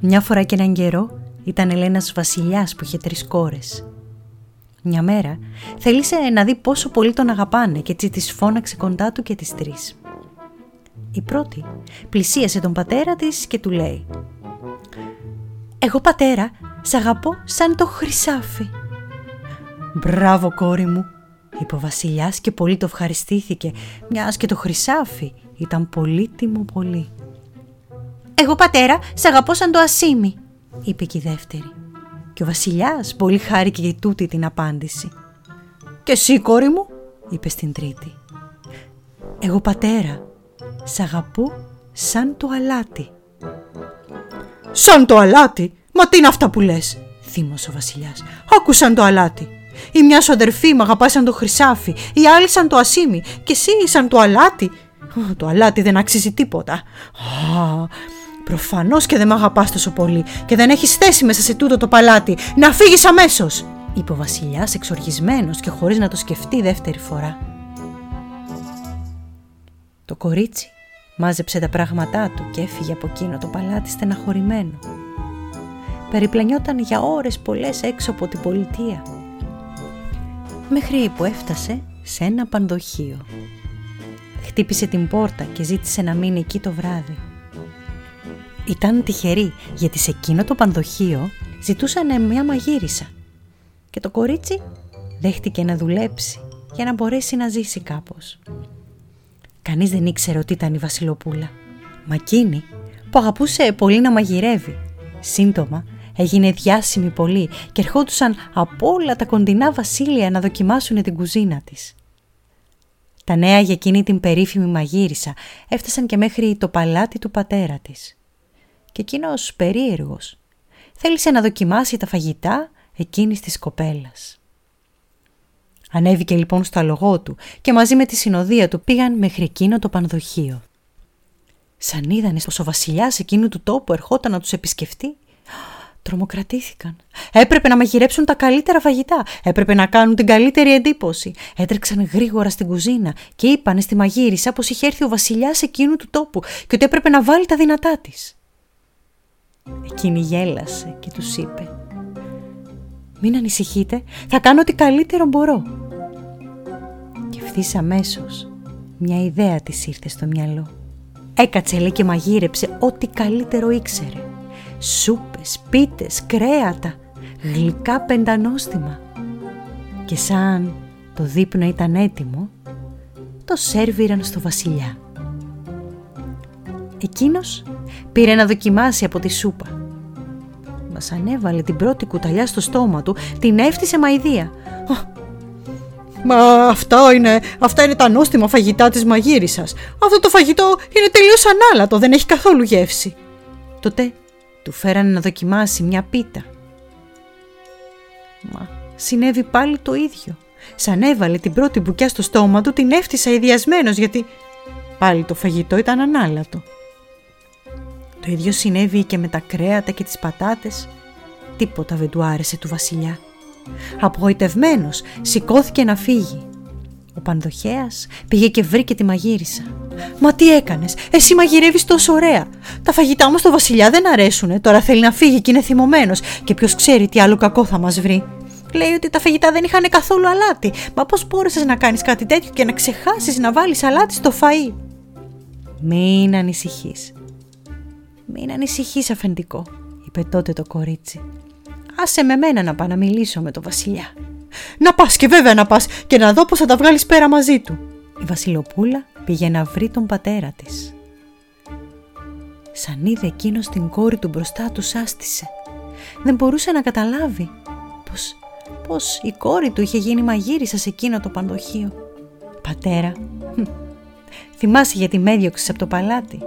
Μια φορά και έναν καιρό ήταν ένας βασιλιάς που είχε τρεις κόρες. Μια μέρα θέλησε να δει πόσο πολύ τον αγαπάνε και έτσι τις φώναξε κοντά του και τις τρεις. Η πρώτη πλησίασε τον πατέρα της και του λέει «Εγώ πατέρα, σ' αγαπώ σαν το χρυσάφι». «Μπράβο κόρη μου», είπε ο βασιλιάς και πολύ το ευχαριστήθηκε, μιας και το χρυσάφι ήταν πολύτιμο πολύ. «Εγώ πατέρα, σ' αγαπώ σαν το ασίμι», είπε και η δεύτερη. Και ο βασιλιάς πολύ χάρηκε για τούτη την απάντηση. «Και εσύ κόρη μου» είπε στην τρίτη. «Εγώ πατέρα, σ' αγαπώ σαν το αλάτι». «Σαν το αλάτι, μα τι είναι αυτά που λες» θύμωσε ο βασιλιάς. «Άκουσαν το αλάτι. Η μια σου αδερφή μ' αγαπάει σαν το χρυσάφι, η άλλη σαν το ασίμι και εσύ σαν το αλάτι. Το αλάτι δεν αξίζει τίποτα. Α, Προφανώς και δεν με αγαπάς τόσο πολύ και δεν έχεις θέση μέσα σε τούτο το παλάτι. Να φύγεις αμέσως, είπε ο Βασιλιάς εξοργισμένος και χωρίς να το σκεφτεί δεύτερη φορά. Το κορίτσι μάζεψε τα πράγματά του και έφυγε από εκείνο το παλάτι στεναχωρημένο. Περιπλανιόταν για ώρες πολλές έξω από την πολιτεία. Μέχρι που έφτασε σε ένα πανδοχείο. Χτύπησε την πόρτα και ζήτησε να μείνει εκεί το βράδυ. Ήταν τυχεροί γιατί σε εκείνο το πανδοχείο ζητούσαν μια μαγείρισα και το κορίτσι δέχτηκε να δουλέψει για να μπορέσει να ζήσει κάπως. Κανείς δεν ήξερε ότι ήταν η Βασιλοπούλα. Μα εκείνη που αγαπούσε πολύ να μαγειρεύει. Σύντομα έγινε διάσημη πολύ και ερχόντουσαν από όλα τα κοντινά βασίλεια να δοκιμάσουν την κουζίνα της. Τα νέα για εκείνη την περίφημη μαγείρισα έφτασαν και μέχρι το παλάτι του πατέρα της και εκείνος περίεργος θέλησε να δοκιμάσει τα φαγητά εκείνης της κοπέλας. Ανέβηκε λοιπόν στο αλογό του και μαζί με τη συνοδεία του πήγαν μέχρι εκείνο το πανδοχείο. Σαν είδανες πως ο βασιλιάς εκείνου του τόπου ερχόταν να τους επισκεφτεί, Τρομοκρατήθηκαν. Έπρεπε να μαγειρέψουν τα καλύτερα φαγητά. Έπρεπε να κάνουν την καλύτερη εντύπωση. Έτρεξαν γρήγορα στην κουζίνα και είπαν στη μαγείρισα πως είχε έρθει ο βασιλιάς εκείνου του τόπου και ότι έπρεπε να βάλει τα δυνατά της. Εκείνη γέλασε και τους είπε «Μην ανησυχείτε, θα κάνω ό,τι καλύτερο μπορώ». Και ευθύς αμέσως μια ιδέα της ήρθε στο μυαλό. Έκατσε λέει και μαγείρεψε ό,τι καλύτερο ήξερε. Σούπες, πίτες, κρέατα, γλυκά πεντανόστιμα. Και σαν το δείπνο ήταν έτοιμο, το σέρβιραν στο βασιλιά. Εκείνος πήρε να δοκιμάσει από τη σούπα. Μας ανέβαλε την πρώτη κουταλιά στο στόμα του, την έφτισε μαϊδία. Μα αυτά είναι, αυτά είναι τα νόστιμα φαγητά της μαγείρισας. Αυτό το φαγητό είναι τελείως ανάλατο, δεν έχει καθόλου γεύση. Τότε του φέρανε να δοκιμάσει μια πίτα. Μα συνέβη πάλι το ίδιο. Σαν έβαλε την πρώτη μπουκιά στο στόμα του την έφτισα ιδιασμένος γιατί πάλι το φαγητό ήταν ανάλατο. Το ίδιο συνέβη και με τα κρέατα και τις πατάτες. Τίποτα δεν του άρεσε του βασιλιά. Απογοητευμένος σηκώθηκε να φύγει. Ο Πανδοχέας πήγε και βρήκε τη μαγείρισα. «Μα τι έκανες, εσύ μαγειρεύεις τόσο ωραία. Τα φαγητά όμως στο βασιλιά δεν αρέσουνε, τώρα θέλει να φύγει και είναι θυμωμένος και ποιος ξέρει τι άλλο κακό θα μας βρει». Λέει ότι τα φαγητά δεν είχαν καθόλου αλάτι. Μα πώς μπόρεσες να κάνεις κάτι τέτοιο και να ξεχάσεις να βάλεις αλάτι στο φαΐ. Μην ανησυχείς. Μην ανησυχείς αφεντικό, είπε τότε το κορίτσι. Άσε με μένα να πάω να μιλήσω με το βασιλιά. Να πας και βέβαια να πας και να δω πως θα τα βγάλεις πέρα μαζί του. Η βασιλοπούλα πήγε να βρει τον πατέρα της. Σαν είδε εκείνος την κόρη του μπροστά του σάστησε. Δεν μπορούσε να καταλάβει πως, πως η κόρη του είχε γίνει μαγείρισα σε εκείνο το πανδοχείο. Πατέρα, θυμάσαι γιατί με έδιωξες από το παλάτι;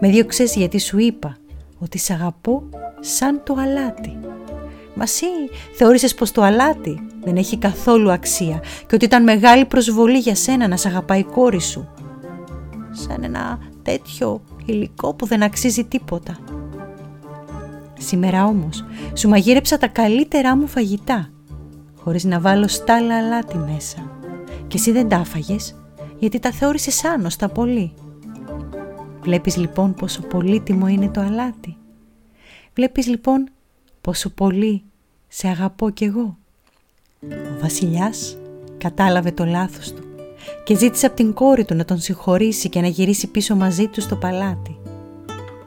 Με διώξες γιατί σου είπα ότι σ' αγαπώ σαν το αλάτι. Μα εσύ θεώρησες πως το αλάτι δεν έχει καθόλου αξία και ότι ήταν μεγάλη προσβολή για σένα να σ' αγαπάει η κόρη σου. Σαν ένα τέτοιο υλικό που δεν αξίζει τίποτα. Σήμερα όμως σου μαγείρεψα τα καλύτερά μου φαγητά χωρίς να βάλω στάλα αλάτι μέσα. Και εσύ δεν τα γιατί τα θεώρησες άnosτα πολύ. Βλέπεις λοιπόν πόσο πολύτιμο είναι το αλάτι. Βλέπεις λοιπόν πόσο πολύ σε αγαπώ κι εγώ. Ο βασιλιάς κατάλαβε το λάθος του και ζήτησε από την κόρη του να τον συγχωρήσει και να γυρίσει πίσω μαζί του στο παλάτι.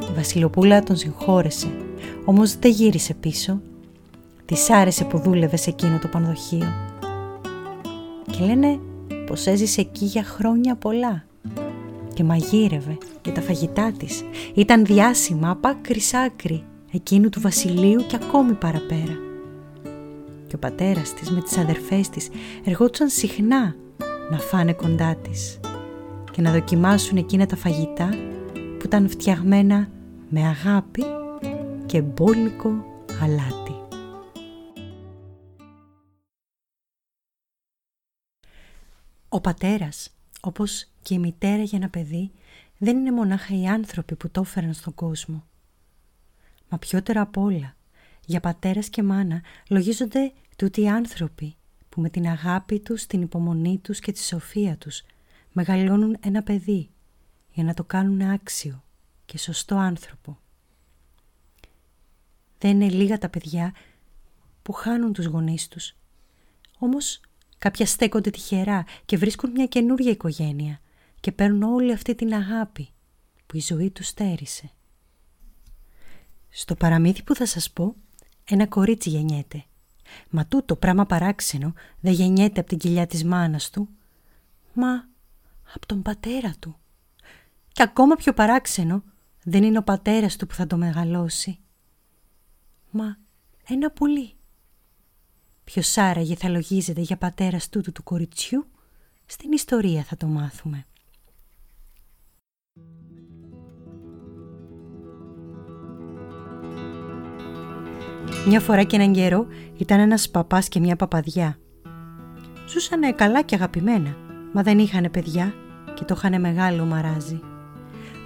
Η βασιλοπούλα τον συγχώρεσε, όμως δεν γύρισε πίσω. Της άρεσε που δούλευε σε εκείνο το πανδοχείο. Και λένε πως έζησε εκεί για χρόνια πολλά και μαγείρευε και τα φαγητά της ήταν διάσημα από άκρη σ' άκρη εκείνου του βασιλείου και ακόμη παραπέρα. Και ο πατέρας της με τις αδερφές της εργόντουσαν συχνά να φάνε κοντά της και να δοκιμάσουν εκείνα τα φαγητά που ήταν φτιαγμένα με αγάπη και μπόλικο αλάτι. Ο πατέρας όπως και η μητέρα για ένα παιδί δεν είναι μονάχα οι άνθρωποι που το έφεραν στον κόσμο. Μα πιότερα απ' όλα, για πατέρας και μάνα λογίζονται τούτοι οι άνθρωποι που με την αγάπη τους, την υπομονή τους και τη σοφία τους μεγαλώνουν ένα παιδί για να το κάνουν άξιο και σωστό άνθρωπο. Δεν είναι λίγα τα παιδιά που χάνουν τους γονείς τους. Όμως Κάποια στέκονται τυχερά και βρίσκουν μια καινούρια οικογένεια και παίρνουν όλη αυτή την αγάπη που η ζωή τους στέρισε. Στο παραμύθι που θα σας πω, ένα κορίτσι γεννιέται. Μα τούτο πράγμα παράξενο δεν γεννιέται από την κοιλιά της μάνας του, μα από τον πατέρα του. Και ακόμα πιο παράξενο δεν είναι ο πατέρας του που θα το μεγαλώσει, μα ένα πουλί. Ποιος άραγε θα λογίζεται για πατέρας τούτου του κοριτσιού, στην ιστορία θα το μάθουμε. Μια φορά και έναν καιρό ήταν ένας παπάς και μια παπαδιά. Ζούσανε καλά και αγαπημένα, μα δεν είχανε παιδιά και το είχανε μεγάλο μαράζι.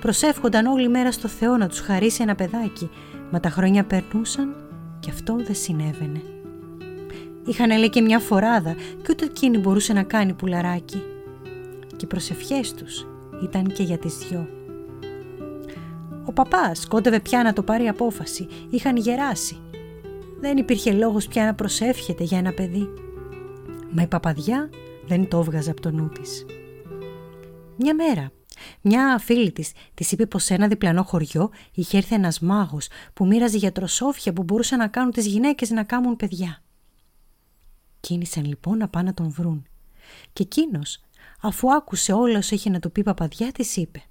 Προσεύχονταν όλη μέρα στο Θεό να τους χαρίσει ένα παιδάκι, μα τα χρόνια περνούσαν και αυτό δεν συνέβαινε. Είχαν λέει και μια φοράδα και ούτε εκείνη μπορούσε να κάνει πουλαράκι. Και οι προσευχές τους ήταν και για τις δυο. Ο παπάς κόντευε πια να το πάρει απόφαση, είχαν γεράσει. Δεν υπήρχε λόγος πια να προσεύχεται για ένα παιδί. Μα η παπαδιά δεν το έβγαζε από το νου της. Μια μέρα, μια φίλη της της είπε πως σε ένα διπλανό χωριό είχε έρθει ένας μάγος που μοίραζε γιατροσόφια που μπορούσαν να κάνουν τις γυναίκες να κάνουν παιδιά. Κίνησαν λοιπόν να πάνε να τον βρουν. Και εκείνος, αφού άκουσε όλα όσα είχε να του πει παπαδιά, της είπε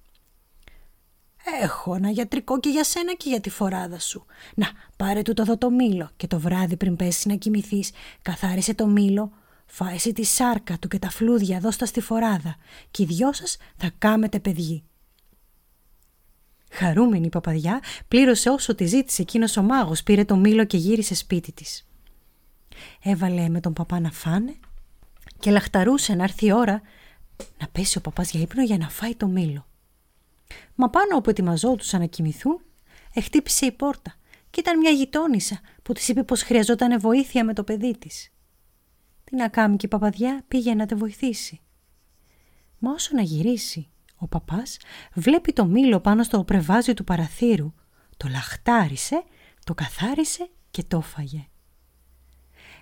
Έχω ένα γιατρικό και για σένα και για τη φοράδα σου. Να, πάρε του το δω το μήλο και το βράδυ πριν πέσεις να κοιμηθείς, καθάρισε το μήλο, φάε τη σάρκα του και τα φλούδια δώστα στη φοράδα και οι δυο σας θα κάμετε παιδί. Χαρούμενη η παπαδιά πλήρωσε όσο τη ζήτησε εκείνος ο μάγος, πήρε το μήλο και γύρισε σπίτι της. Έβαλε με τον παπά να φάνε και λαχταρούσε να έρθει η ώρα να πέσει ο παπάς για ύπνο για να φάει το μήλο. Μα πάνω όπου ετοιμαζόντουσαν να κοιμηθούν, εχτύπησε η πόρτα και ήταν μια γειτόνισσα που της είπε πως χρειαζόταν βοήθεια με το παιδί της. Τι να κάνει και η παπαδιά πήγε να τη βοηθήσει. Μα όσο να γυρίσει, ο παπάς βλέπει το μήλο πάνω στο πρεβάζιο του παραθύρου, το λαχτάρισε, το καθάρισε και το φαγε.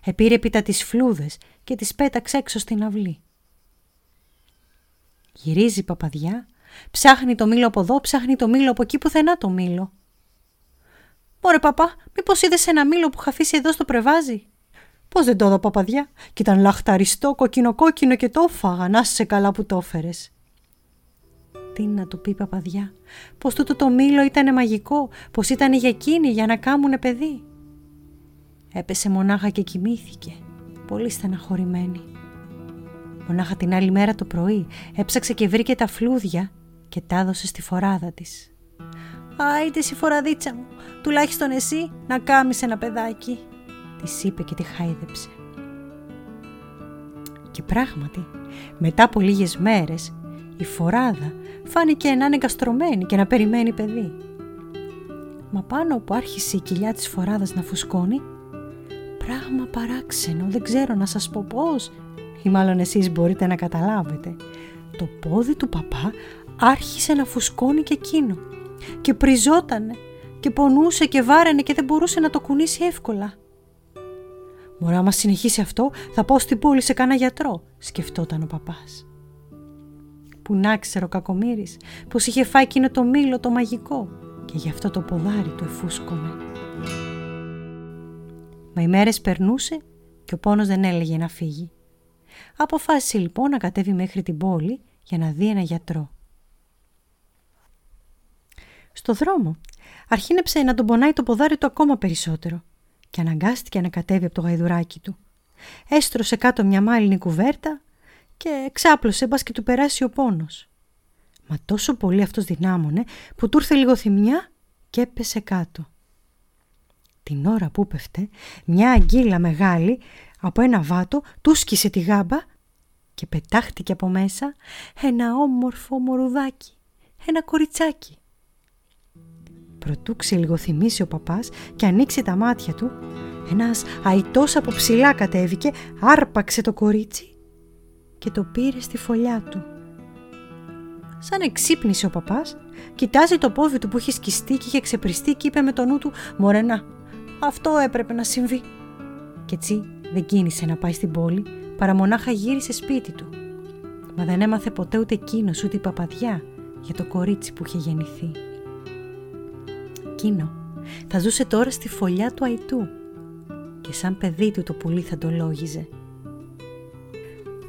Επήρε έπειτα τις φλούδες και τις πέταξε έξω στην αυλή. Γυρίζει η παπαδιά Ψάχνει το μήλο από εδώ, ψάχνει το μήλο από εκεί, πουθενά το μήλο. Μωρέ παπά, μήπως είδες ένα μήλο που είχα αφήσει εδώ στο πρεβάζι; Πώς δεν το είδα, παπαδιά, κι ήταν λαχταριστό, κοκκινοκόκκινο και το έφαγα, να σε καλά που το έφερες. Τι να του πει παπαδιά, πως τούτο το μήλο ήταν μαγικό, πως ήταν για εκείνη για να κάμουνε παιδί. Έπεσε μονάχα και κοιμήθηκε, πολύ στεναχωρημένη. Μονάχα την άλλη μέρα το πρωί έψαξε και βρήκε τα φλούδια και τα έδωσε στη φοράδα της. «Άιτε η φοραδίτσα μου, τουλάχιστον εσύ να κάμεις ένα παιδάκι», της είπε και τη χάιδεψε. Και πράγματι, μετά από λίγες μέρες, η φοράδα φάνηκε να είναι εγκαστρωμένη και να περιμένει παιδί. Μα πάνω που άρχισε η κοιλιά της φοράδας να φουσκώνει, πράγμα παράξενο, δεν ξέρω να σας πω πώς, ή μάλλον εσείς μπορείτε να καταλάβετε, το πόδι του παπά άρχισε να φουσκώνει και εκείνο και πριζότανε και πονούσε και βάραινε και δεν μπορούσε να το κουνήσει εύκολα. Μωρά, άμα συνεχίσει αυτό, θα πάω στην πόλη σε κάνα γιατρό, σκεφτόταν ο παπάς. Που να ξέρω ο κακομύρης, πως είχε φάει εκείνο το μήλο το μαγικό και γι' αυτό το ποδάρι του εφούσκωνε. Μα οι μέρες περνούσε και ο πόνος δεν έλεγε να φύγει. Αποφάσισε λοιπόν να κατέβει μέχρι την πόλη για να δει ένα γιατρό. Στο δρόμο αρχίνεψε να τον πονάει το ποδάρι του ακόμα περισσότερο και αναγκάστηκε να κατέβει από το γαϊδουράκι του. Έστρωσε κάτω μια μάλινη κουβέρτα και ξάπλωσε μπας και του περάσει ο πόνος. Μα τόσο πολύ αυτός δυνάμωνε που του ήρθε λίγο θυμιά και έπεσε κάτω. Την ώρα που πέφτε, μια αγγίλα μεγάλη από ένα βάτο του σκίσε τη γάμπα και πετάχτηκε από μέσα ένα όμορφο μορουδάκι, ένα κοριτσάκι. Προτού ξελιγοθυμίσει ο παπάς και ανοίξει τα μάτια του, ένας αϊτός από ψηλά κατέβηκε, άρπαξε το κορίτσι και το πήρε στη φωλιά του. Σαν εξύπνησε ο παπάς, κοιτάζει το πόδι του που είχε σκιστεί και είχε ξεπριστεί και είπε με το νου του «Μωρένα, αυτό έπρεπε να συμβεί». Και έτσι δεν κίνησε να πάει στην πόλη, παρά μονάχα γύρισε σπίτι του. Μα δεν έμαθε ποτέ ούτε εκείνος ούτε η παπαδιά για το κορίτσι που είχε γεννηθεί. Εκείνο θα ζούσε τώρα στη φωλιά του αϊτού και σαν παιδί του το πουλί θα το λόγιζε.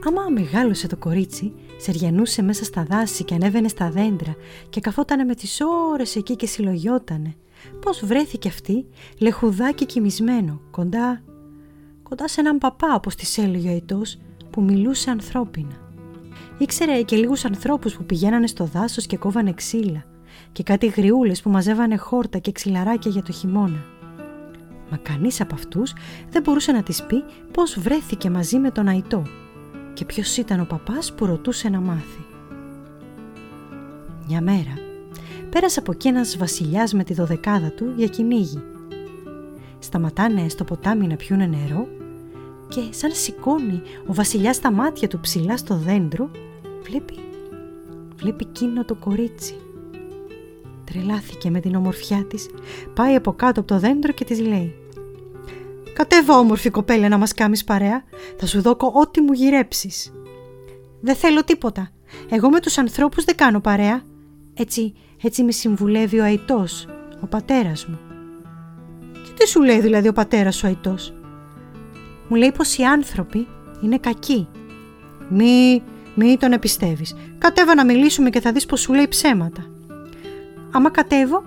Άμα μεγάλωσε το κορίτσι, σεριανούσε μέσα στα δάση και ανέβαινε στα δέντρα και καθότανε με τις ώρες εκεί και συλλογιότανε. Πώς βρέθηκε αυτή, λεχουδάκι κοιμισμένο, κοντά κοντά σε έναν παπά όπως της έλεγε ο Αιτός που μιλούσε ανθρώπινα. Ήξερε και λίγους ανθρώπους που πηγαίνανε στο δάσος και κόβανε ξύλα και κάτι γριούλες που μαζεύανε χόρτα και ξυλαράκια για το χειμώνα. Μα κανείς από αυτούς δεν μπορούσε να της πει πώς βρέθηκε μαζί με τον Αϊτό και ποιος ήταν ο παπάς που ρωτούσε να μάθει. Μια μέρα πέρασε από εκεί ένας βασιλιάς με τη δωδεκάδα του για κυνήγι σταματάνε στο ποτάμι να πιούνε νερό και σαν σηκώνει ο βασιλιάς τα μάτια του ψηλά στο δέντρο βλέπει, βλέπει εκείνο το κορίτσι. Τρελάθηκε με την ομορφιά της, πάει από κάτω από το δέντρο και της λέει «Κατέβα όμορφη κοπέλα να μας κάμεις παρέα, θα σου δώκω ό,τι μου γυρέψεις». «Δεν θέλω τίποτα, εγώ με τους ανθρώπους δεν κάνω παρέα», έτσι, έτσι με συμβουλεύει ο αητός, ο πατέρας μου. «Και τι σου λέει δηλαδή ο πατέρας σου αητός» μου λέει πως οι άνθρωποι είναι κακοί. Μη, μη τον επιστεύεις. Κατέβα να μιλήσουμε και θα δεις πως σου λέει ψέματα. Άμα κατέβω,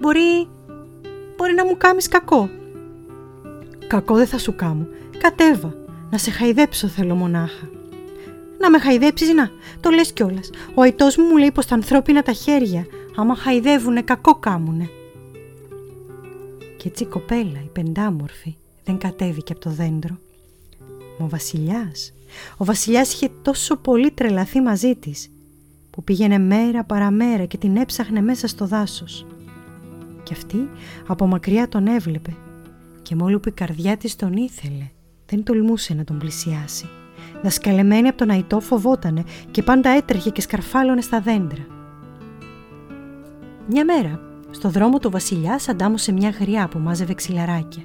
μπορεί, μπορεί να μου κάμεις κακό. Κακό δεν θα σου κάμω. Κατέβα. Να σε χαϊδέψω θέλω μονάχα. Να με χαϊδέψεις, να, το λες κιόλας. Ο αητός μου μου λέει πως τα ανθρώπινα τα χέρια, άμα χαϊδεύουνε, κακό κάμουνε. Και έτσι η κοπέλα, η πεντάμορφη, δεν κατέβηκε από το δέντρο. Μα ο βασιλιάς, ο βασιλιάς είχε τόσο πολύ τρελαθεί μαζί της που πήγαινε μέρα παραμέρα και την έψαχνε μέσα στο δάσος. Και αυτή από μακριά τον έβλεπε και μόλι που η καρδιά της τον ήθελε δεν τολμούσε να τον πλησιάσει. Δασκαλεμένη από τον αϊτό φοβότανε και πάντα έτρεχε και σκαρφάλωνε στα δέντρα. Μια μέρα, στο δρόμο του βασιλιά αντάμωσε μια γριά που μάζευε ξυλαράκια.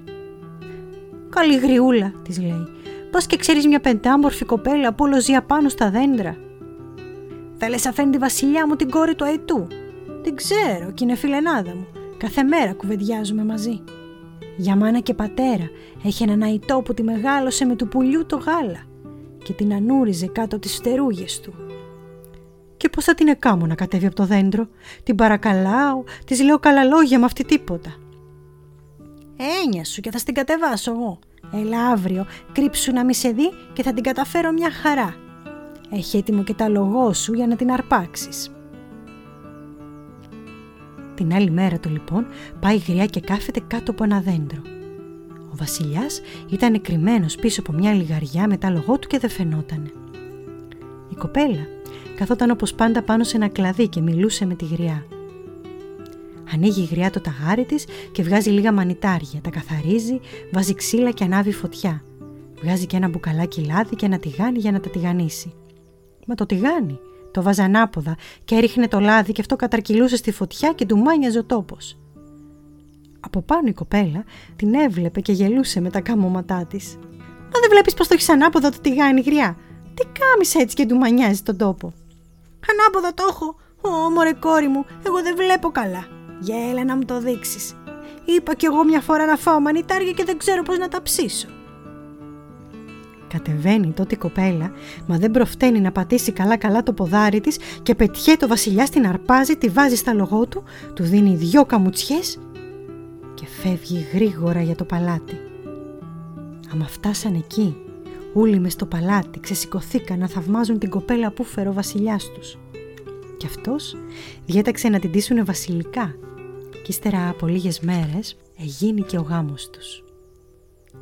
«Καλή γριούλα», της λέει, «πας και ξέρεις μια πεντάμορφη κοπέλα που όλο ζει απάνω στα δέντρα». «Θα λες αφέντη βασιλιά μου την κόρη του Αϊτού». «Την ξέρω και είναι φιλενάδα μου. Κάθε μέρα κουβεντιάζουμε μαζί». Για μάνα και πατέρα έχει έναν αϊτό που τη μεγάλωσε με του πουλιού το γάλα και την ανούριζε κάτω από τις φτερούγες του. Και πώς θα την εκάμω να κατέβει από το δέντρο, την παρακαλάω, της λέω καλά λόγια με αυτή τίποτα. Έννοια σου και θα στην κατεβάσω εγώ. Έλα αύριο, κρύψου να μη σε δει και θα την καταφέρω μια χαρά. Έχει έτοιμο και τα λογό σου για να την αρπάξεις. Την άλλη μέρα του λοιπόν πάει γριά και κάθεται κάτω από ένα δέντρο. Ο βασιλιάς ήταν κρυμμένος πίσω από μια λιγαριά με τα λογό του και δεν φαινότανε. Η κοπέλα καθόταν όπως πάντα πάνω σε ένα κλαδί και μιλούσε με τη γριά. Ανοίγει η γριά το ταγάρι της και βγάζει λίγα μανιτάρια, τα καθαρίζει, βάζει ξύλα και ανάβει φωτιά. Βγάζει και ένα μπουκαλάκι λάδι και ένα τηγάνι για να τα τηγανίσει. Μα το τηγάνι το βάζει ανάποδα και έριχνε το λάδι και αυτό καταρκυλούσε στη φωτιά και του μάνιαζε ο τόπος. Από πάνω η κοπέλα την έβλεπε και γελούσε με τα κάμωματά της. Μα δεν βλέπεις πως το έχεις ανάποδα το τηγάνι γριά; Τι κάμισε έτσι και του μανιάζει τον τόπο; Ανάποδα το έχω. Ω, μωρέ κόρη μου, εγώ δεν βλέπω καλά. Γέλα να μου το δείξεις. Είπα κι εγώ μια φορά να φάω μανιτάρια και δεν ξέρω πώς να τα ψήσω. Κατεβαίνει τότε η κοπέλα, μα δεν προφταίνει να πατήσει καλά-καλά το ποδάρι της και πετιέ το βασιλιά στην αρπάζει, τη βάζει στα λογό του, του δίνει δυο καμουτσιές και φεύγει γρήγορα για το παλάτι. Άμα φτάσαν εκεί, όλοι μες στο παλάτι ξεσηκωθήκαν να θαυμάζουν την κοπέλα που φέρω ο βασιλιάς τους. Κι αυτός διέταξε να την τίσουνε βασιλικά και ύστερα από λίγες μέρες εγίνει και ο γάμος τους.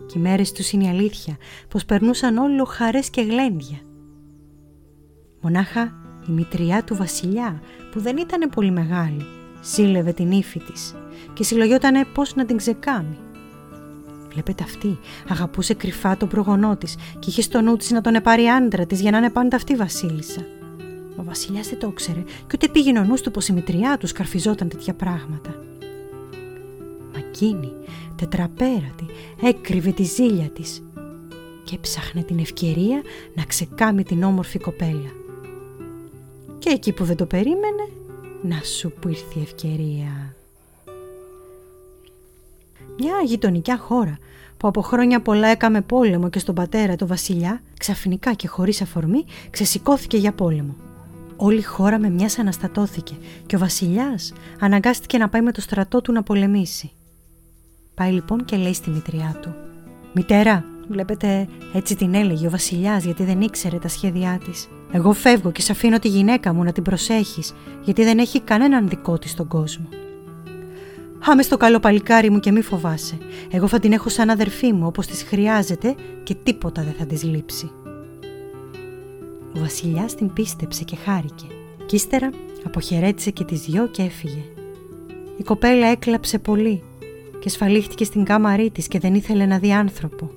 Και οι μέρες τους είναι η αλήθεια πως περνούσαν όλο χαρές και γλέντια. Μονάχα η μητριά του βασιλιά που δεν ήταν πολύ μεγάλη σύλλευε την ύφη της και συλλογιότανε πώς να την ξεκάμει. Βλέπετε αυτή, αγαπούσε κρυφά τον προγονό της και είχε στο νου της να τον επάρει άντρα της για να είναι πάντα αυτή βασίλισσα. Ο βασιλιάς δεν το ήξερε και ούτε πήγαινε ο νους του πως η μητριά τους σκαρφιζόταν τέτοια πράγματα. Μα εκείνη, τετραπέρατη, έκρυβε τη ζήλια της και ψάχνε την ευκαιρία να ξεκάμει την όμορφη κοπέλα. Και εκεί που δεν το περίμενε, να σου που ήρθε η ευκαιρία. Μια γειτονικιά χώρα που από χρόνια πολλά έκαμε πόλεμο και στον πατέρα το βασιλιά, ξαφνικά και χωρίς αφορμή ξεσηκώθηκε για πόλεμο. Όλη η χώρα με μιας αναστατώθηκε και ο βασιλιάς αναγκάστηκε να πάει με το στρατό του να πολεμήσει. Πάει λοιπόν και λέει στη μητριά του «Μητέρα, βλέπετε έτσι την έλεγε ο βασιλιάς γιατί δεν ήξερε τα σχέδιά της. Εγώ φεύγω και σε αφήνω τη γυναίκα μου να την προσέχεις γιατί δεν έχει κανέναν δικό της στον κόσμο». Χάμε στο καλό παλικάρι μου και μη φοβάσαι. Εγώ θα την έχω σαν αδερφή μου όπως της χρειάζεται και τίποτα δεν θα της λείψει. Ο βασιλιάς την πίστεψε και χάρηκε. Κι ύστερα αποχαιρέτησε και τις δυο και έφυγε. Η κοπέλα έκλαψε πολύ και σφαλίχτηκε στην κάμαρή της και δεν ήθελε να δει άνθρωπο.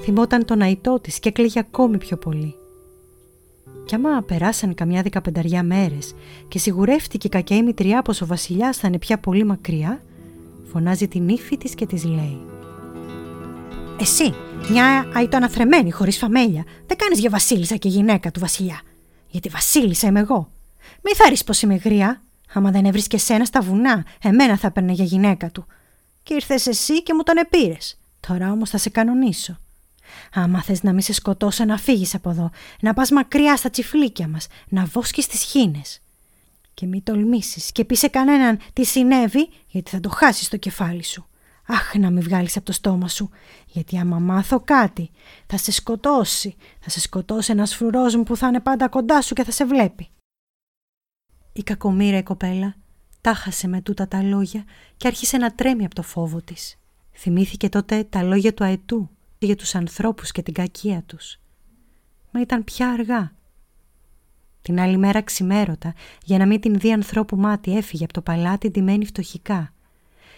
Θυμόταν τον αϊτό της και έκλαιγε ακόμη πιο πολύ. Κι άμα περάσαν καμιά δεκαπενταριά μέρες και σιγουρεύτηκε η κακιά η μητριά πως ο βασιλιάς θα είναι πια πολύ μακριά, φωνάζει την ύφη της και της λέει «Εσύ, μια αϊτοαναθρεμένη χωρίς φαμέλια, δεν κάνεις για βασίλισσα και γυναίκα του βασιλιά, γιατί βασίλισσα είμαι εγώ. Μη θα πως είμαι γριά, άμα δεν έβρισκες σένα στα βουνά, εμένα θα έπαιρνε για γυναίκα του. Και ήρθες εσύ και μου τον επήρες. Τώρα όμως θα σε κανονίσω. Άμα θες να μη σε σκοτώσω να φύγεις από εδώ, να πας μακριά στα τσιφλίκια μας, να βόσκεις τις χήνες. Και μη τολμήσεις και πεις σε κανέναν τι συνέβη, γιατί θα το χάσεις το κεφάλι σου. Αχ, να μην βγάλεις από το στόμα σου, γιατί άμα μάθω κάτι, θα σε σκοτώσει. Θα σε σκοτώσει ένας φρουρός μου που θα είναι πάντα κοντά σου και θα σε βλέπει. Η κακομήρα η κοπέλα τάχασε με τούτα τα λόγια και άρχισε να τρέμει από το φόβο της. Θυμήθηκε τότε τα λόγια του αετού για τους ανθρώπους και την κακία τους. Μα ήταν πια αργά. Την άλλη μέρα ξημέρωτα, για να μην την δει ανθρώπου μάτι, έφυγε από το παλάτι ντυμένη φτωχικά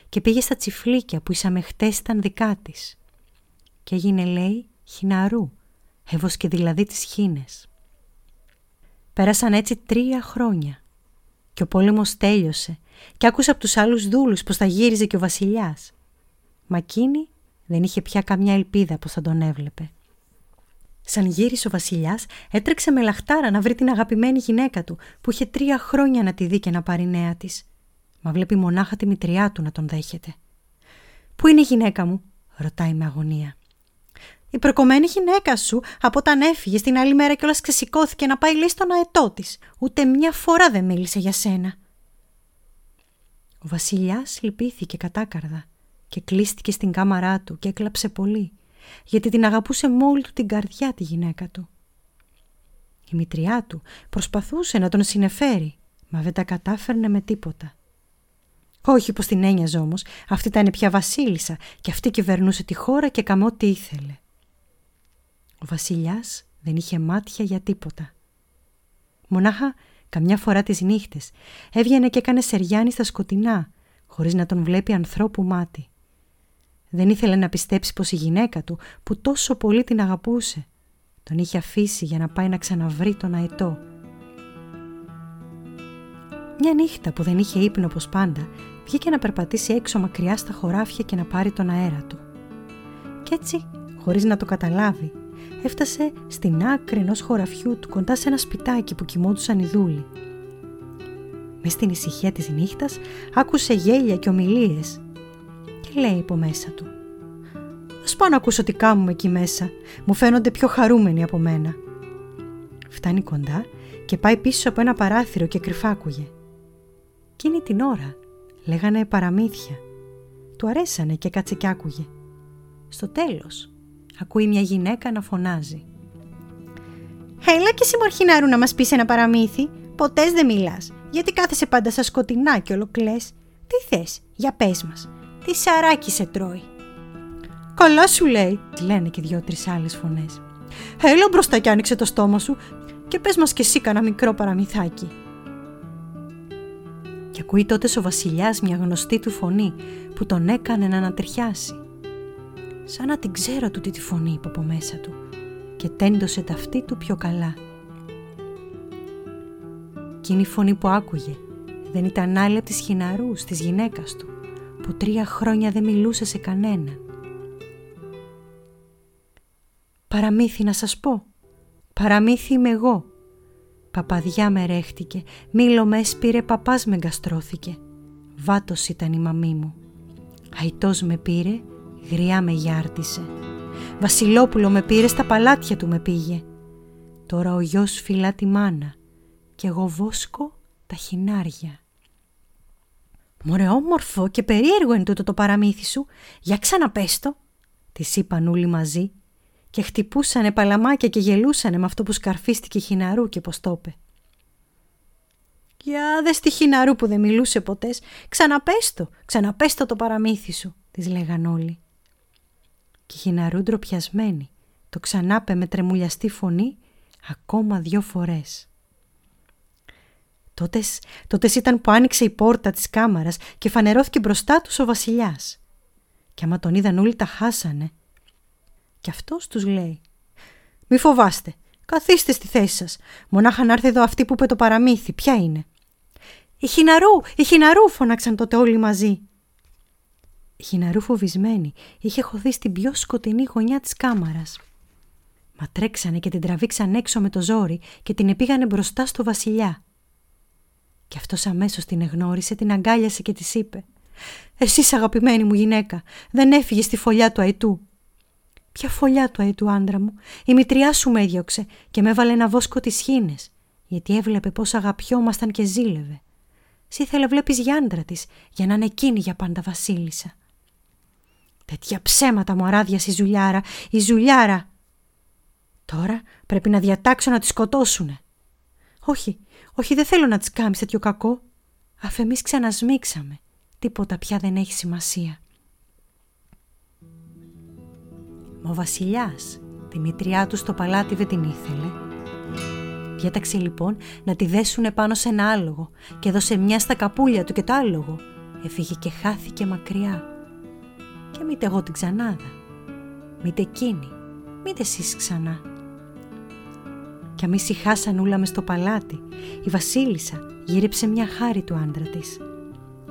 και πήγε στα τσιφλίκια που ήσαμε χτες ήταν δικά της. Και έγινε, λέει, χιναρού, έβοσκε δηλαδή τις χίνες. Πέρασαν έτσι τρία χρόνια και ο πόλεμος τέλειωσε και άκουσα από τους άλλους δούλους πως θα γύριζε και ο βασιλιάς. Μα εκείνη δεν είχε πια καμιά ελπίδα πως θα τον έβλεπε. Σαν γύρισε ο Βασιλιάς, έτρεξε με λαχτάρα να βρει την αγαπημένη γυναίκα του, που είχε τρία χρόνια να τη δει και να πάρει νέα της. Μα βλέπει μονάχα τη μητριά του να τον δέχεται. Πού είναι η γυναίκα μου, ρωτάει με αγωνία. Η προκομμένη γυναίκα σου, από όταν έφυγε την άλλη μέρα κιόλας ξεσηκώθηκε να πάει λέει στον αετό της. Ούτε μια φορά δεν μίλησε για σένα. Ο Βασιλιάς λυπήθηκε κατάκαρδα και κλείστηκε στην κάμαρά του και έκλαψε πολύ, γιατί την αγαπούσε μόλι του την καρδιά τη γυναίκα του. Η μητριά του προσπαθούσε να τον συνεφέρει, μα δεν τα κατάφερνε με τίποτα. Όχι πως την ένοιαζε όμως, αυτή ήταν πια βασίλισσα και αυτή κυβερνούσε τη χώρα και καμό τι ήθελε. Ο βασιλιάς δεν είχε μάτια για τίποτα. Μονάχα καμιά φορά τις νύχτες έβγαινε και έκανε σεριάνι στα σκοτεινά, χωρίς να τον βλέπει ανθρώπου μάτι. Δεν ήθελε να πιστέψει πως η γυναίκα του που τόσο πολύ την αγαπούσε τον είχε αφήσει για να πάει να ξαναβρει τον αετό. Μια νύχτα που δεν είχε ύπνο όπως πάντα βγήκε να περπατήσει έξω μακριά στα χωράφια και να πάρει τον αέρα του. Κι έτσι, χωρίς να το καταλάβει, έφτασε στην άκρη ενός χωραφιού του κοντά σε ένα σπιτάκι που κοιμόντουσαν οι δούλοι. Με στην ησυχία της νύχτας άκουσε γέλια και ομιλίες και λέει από μέσα του «Ας πάω να ακούσω τι κάνουμε εκεί μέσα, μου φαίνονται πιο χαρούμενοι από μένα». Φτάνει κοντά και πάει πίσω από ένα παράθυρο και κρυφάκουγε. Εκείνη την ώρα λέγανε παραμύθια. Του αρέσανε και κάτσε κι άκουγε. Στο τέλος ακούει μια γυναίκα να φωνάζει. «Έλα και εσύ μορχινάρου να μας πεις ένα παραμύθι, ποτές δεν μιλάς, γιατί κάθεσαι πάντα στα σκοτεινά και ολοκλές. Τι θες, για πες μας, τι σαράκι σε τρώει». «Καλά σου λέει», λένε και δυο-τρεις άλλες φωνές. «Έλα μπροστά και άνοιξε το στόμα σου και πες μας κι εσύ κανένα μικρό παραμυθάκι». Και ακούει τότε ο βασιλιάς μια γνωστή του φωνή που τον έκανε να ανατριχιάσει. Σαν να την ξέρω τούτη τη φωνή είπε από μέσα του και τέντωσε τα αυτή του πιο καλά. Εκείνη η φωνή που άκουγε δεν ήταν άλλη από τις χιναρούς της γυναίκας του που τρία χρόνια δεν μιλούσε σε κανένα. Παραμύθι να σας πω. Παραμύθι είμαι εγώ. Παπαδιά με ρέχτηκε, μήλο με έσπηρε, παπάς με γκαστρώθηκε. Βάτος ήταν η μαμή μου. Αϊτός με πήρε, γριά με γιάρτισε. Βασιλόπουλο με πήρε, στα παλάτια του με πήγε. Τώρα ο γιος φυλά τη μάνα και εγώ βόσκω τα χινάρια. «Μωρέ όμορφο και περίεργο είναι τούτο το παραμύθι σου, για ξαναπέστο», της είπαν όλοι μαζί και χτυπούσανε παλαμάκια και γελούσανε με αυτό που σκαρφίστηκε η Χιναρού και πως το είπε. «Για δες στη Χιναρού που δεν μιλούσε ποτές, ξαναπέστο, ξαναπέστο το παραμύθι σου», της λέγαν όλοι. Και η Χιναρού ντροπιασμένη το ξανάπε με τρεμουλιαστή φωνή ακόμα δυο φορές. Τότες, τότες ήταν που άνοιξε η πόρτα της κάμαρας και φανερώθηκε μπροστά τους ο βασιλιάς. Και άμα τον είδαν όλοι τα χάσανε. Και αυτός τους λέει «Μη φοβάστε, καθίστε στη θέση σας. Μονάχα να έρθει εδώ αυτή που είπε το παραμύθι, ποια είναι». «Η Χιναρού, η Χιναρού» φώναξαν τότε όλοι μαζί. Η Χιναρού φοβισμένη είχε χωθεί στην πιο σκοτεινή γωνιά της κάμαρας. Μα τρέξανε και την τραβήξαν έξω με το ζόρι και την επήγανε μπροστά στο βασιλιά. Και αυτός αμέσως την εγνώρισε, την αγκάλιασε και της είπε «Εσύ αγαπημένη μου γυναίκα, δεν έφυγες στη φωλιά του αετού». «Ποια φωλιά του αετού άντρα μου, η μητριά σου με έδιωξε και με έβαλε ένα βόσκο τις χίνες, γιατί έβλεπε πώς αγαπιόμασταν και ζήλευε. Σ' ήθελε βλέπεις για άντρα της, για να είναι εκείνη για πάντα βασίλισσα». Τέτοια ψέματα μου αράδιασε η ζουλιάρα, η ζουλιάρα. Τώρα πρέπει να διατάξω να τη σκοτώσουνε. Όχι, όχι δεν θέλω να της κάνεις τέτοιο κακό. Αφ' εμείς ξανασμίξαμε. Τίποτα πια δεν έχει σημασία. Μα ο βασιλιάς τη μητριά του στο παλάτι δεν την ήθελε. Διέταξε λοιπόν να τη δέσουνε πάνω σε ένα άλογο και έδωσε μια στα καπούλια του και το άλογο. Έφυγε και χάθηκε μακριά. Και μήτε εγώ την ξανάδα, μήτε εκείνη, μήτε εσείς ξανά. Κι αμείς ησυχάσαν ούλα μες στο παλάτι, η βασίλισσα γύριψε μια χάρη του άντρα της.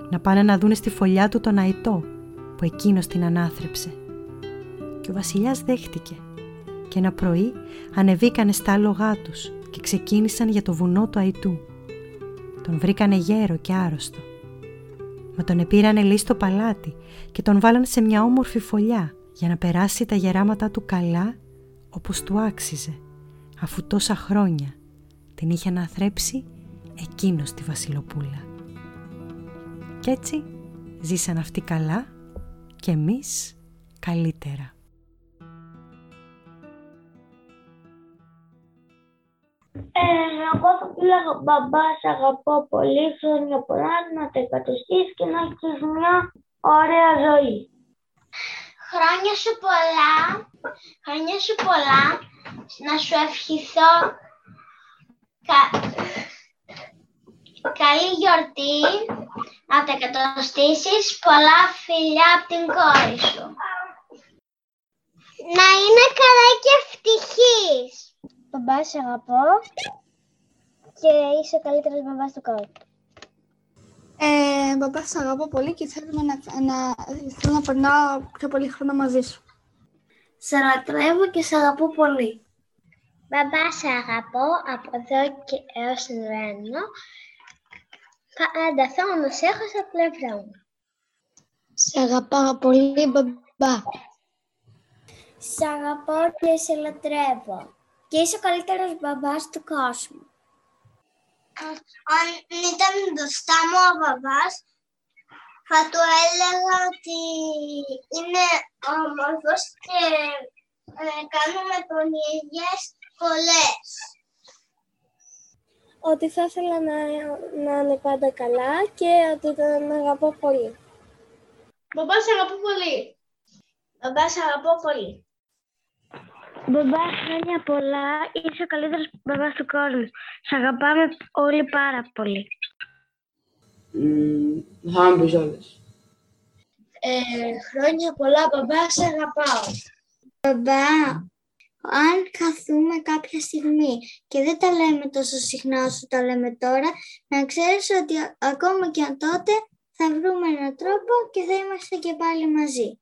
Να πάνε να δούνε στη φωλιά του τον αητό που εκείνος την ανάθρεψε. Και ο βασιλιάς δέχτηκε και ένα πρωί ανεβήκανε στα άλογά τους και ξεκίνησαν για το βουνό του αητού. Τον βρήκανε γέρο και άρρωστο. Μα τον επήρανε λέει στο παλάτι και τον βάλαν σε μια όμορφη φωλιά για να περάσει τα γεράματα του καλά όπως του άξιζε αφού τόσα χρόνια την είχε αναθρέψει εκείνος τη βασιλοπούλα. Κι έτσι ζήσαν αυτοί καλά και εμείς καλύτερα. Ε, εγώ θα πήγα μπαμπά, σε αγαπώ πολύ, χρόνια πολλά, να τα εκατοστείς και να έχεις μια ωραία ζωή. Χρόνια σου πολλά, χρόνια σου πολλά, να σου ευχηθώ κα... καλή γιορτή, να τα εκατοστήσεις, πολλά φιλιά από την κόρη σου. Να είναι καλά και ευτυχής. Μπαμπά, σε αγαπώ και είσαι ο καλύτερος μπαμπάς του κόσμου. Ε, μπαμπά, σε αγαπώ πολύ και θέλω να, να, θέλω να περνάω πιο πολύ χρόνο μαζί σου. Σε λατρεύω και σε αγαπώ πολύ. Μπαμπά, σε αγαπώ από εδώ και έως την Ρένο. Πάντα θέλω να σε έχω στα πλευρά μου. Σε αγαπάω πολύ, μπαμπά. Σε αγαπώ και σε λατρεύω. Και είσαι ο καλύτερος μπαμπάς του κόσμου. Αν ήταν μπροστά μου ο μπαμπάς, θα του έλεγα ότι είναι όμορφος και ε, κάνουμε ίδιες πολλές. Ότι θα ήθελα να, να είναι πάντα καλά και ότι τον αγαπώ πολύ. Μπαμπά, σε αγαπώ πολύ. Μπαμπά, σε αγαπώ πολύ. Μπαμπά, χρόνια πολλά. Είσαι ο καλύτερος μπαμπάς του κόσμου. Σε αγαπάμε όλοι πάρα πολύ. Μμμ, θα μου πεις όλες. Ε, χρόνια πολλά, μπαμπά, σε αγαπάω. Μπαμπά, αν καθούμε κάποια στιγμή και δεν τα λέμε τόσο συχνά όσο τα λέμε τώρα, να ξέρεις ότι ακόμα και αν τότε θα βρούμε έναν τρόπο και θα είμαστε και πάλι μαζί.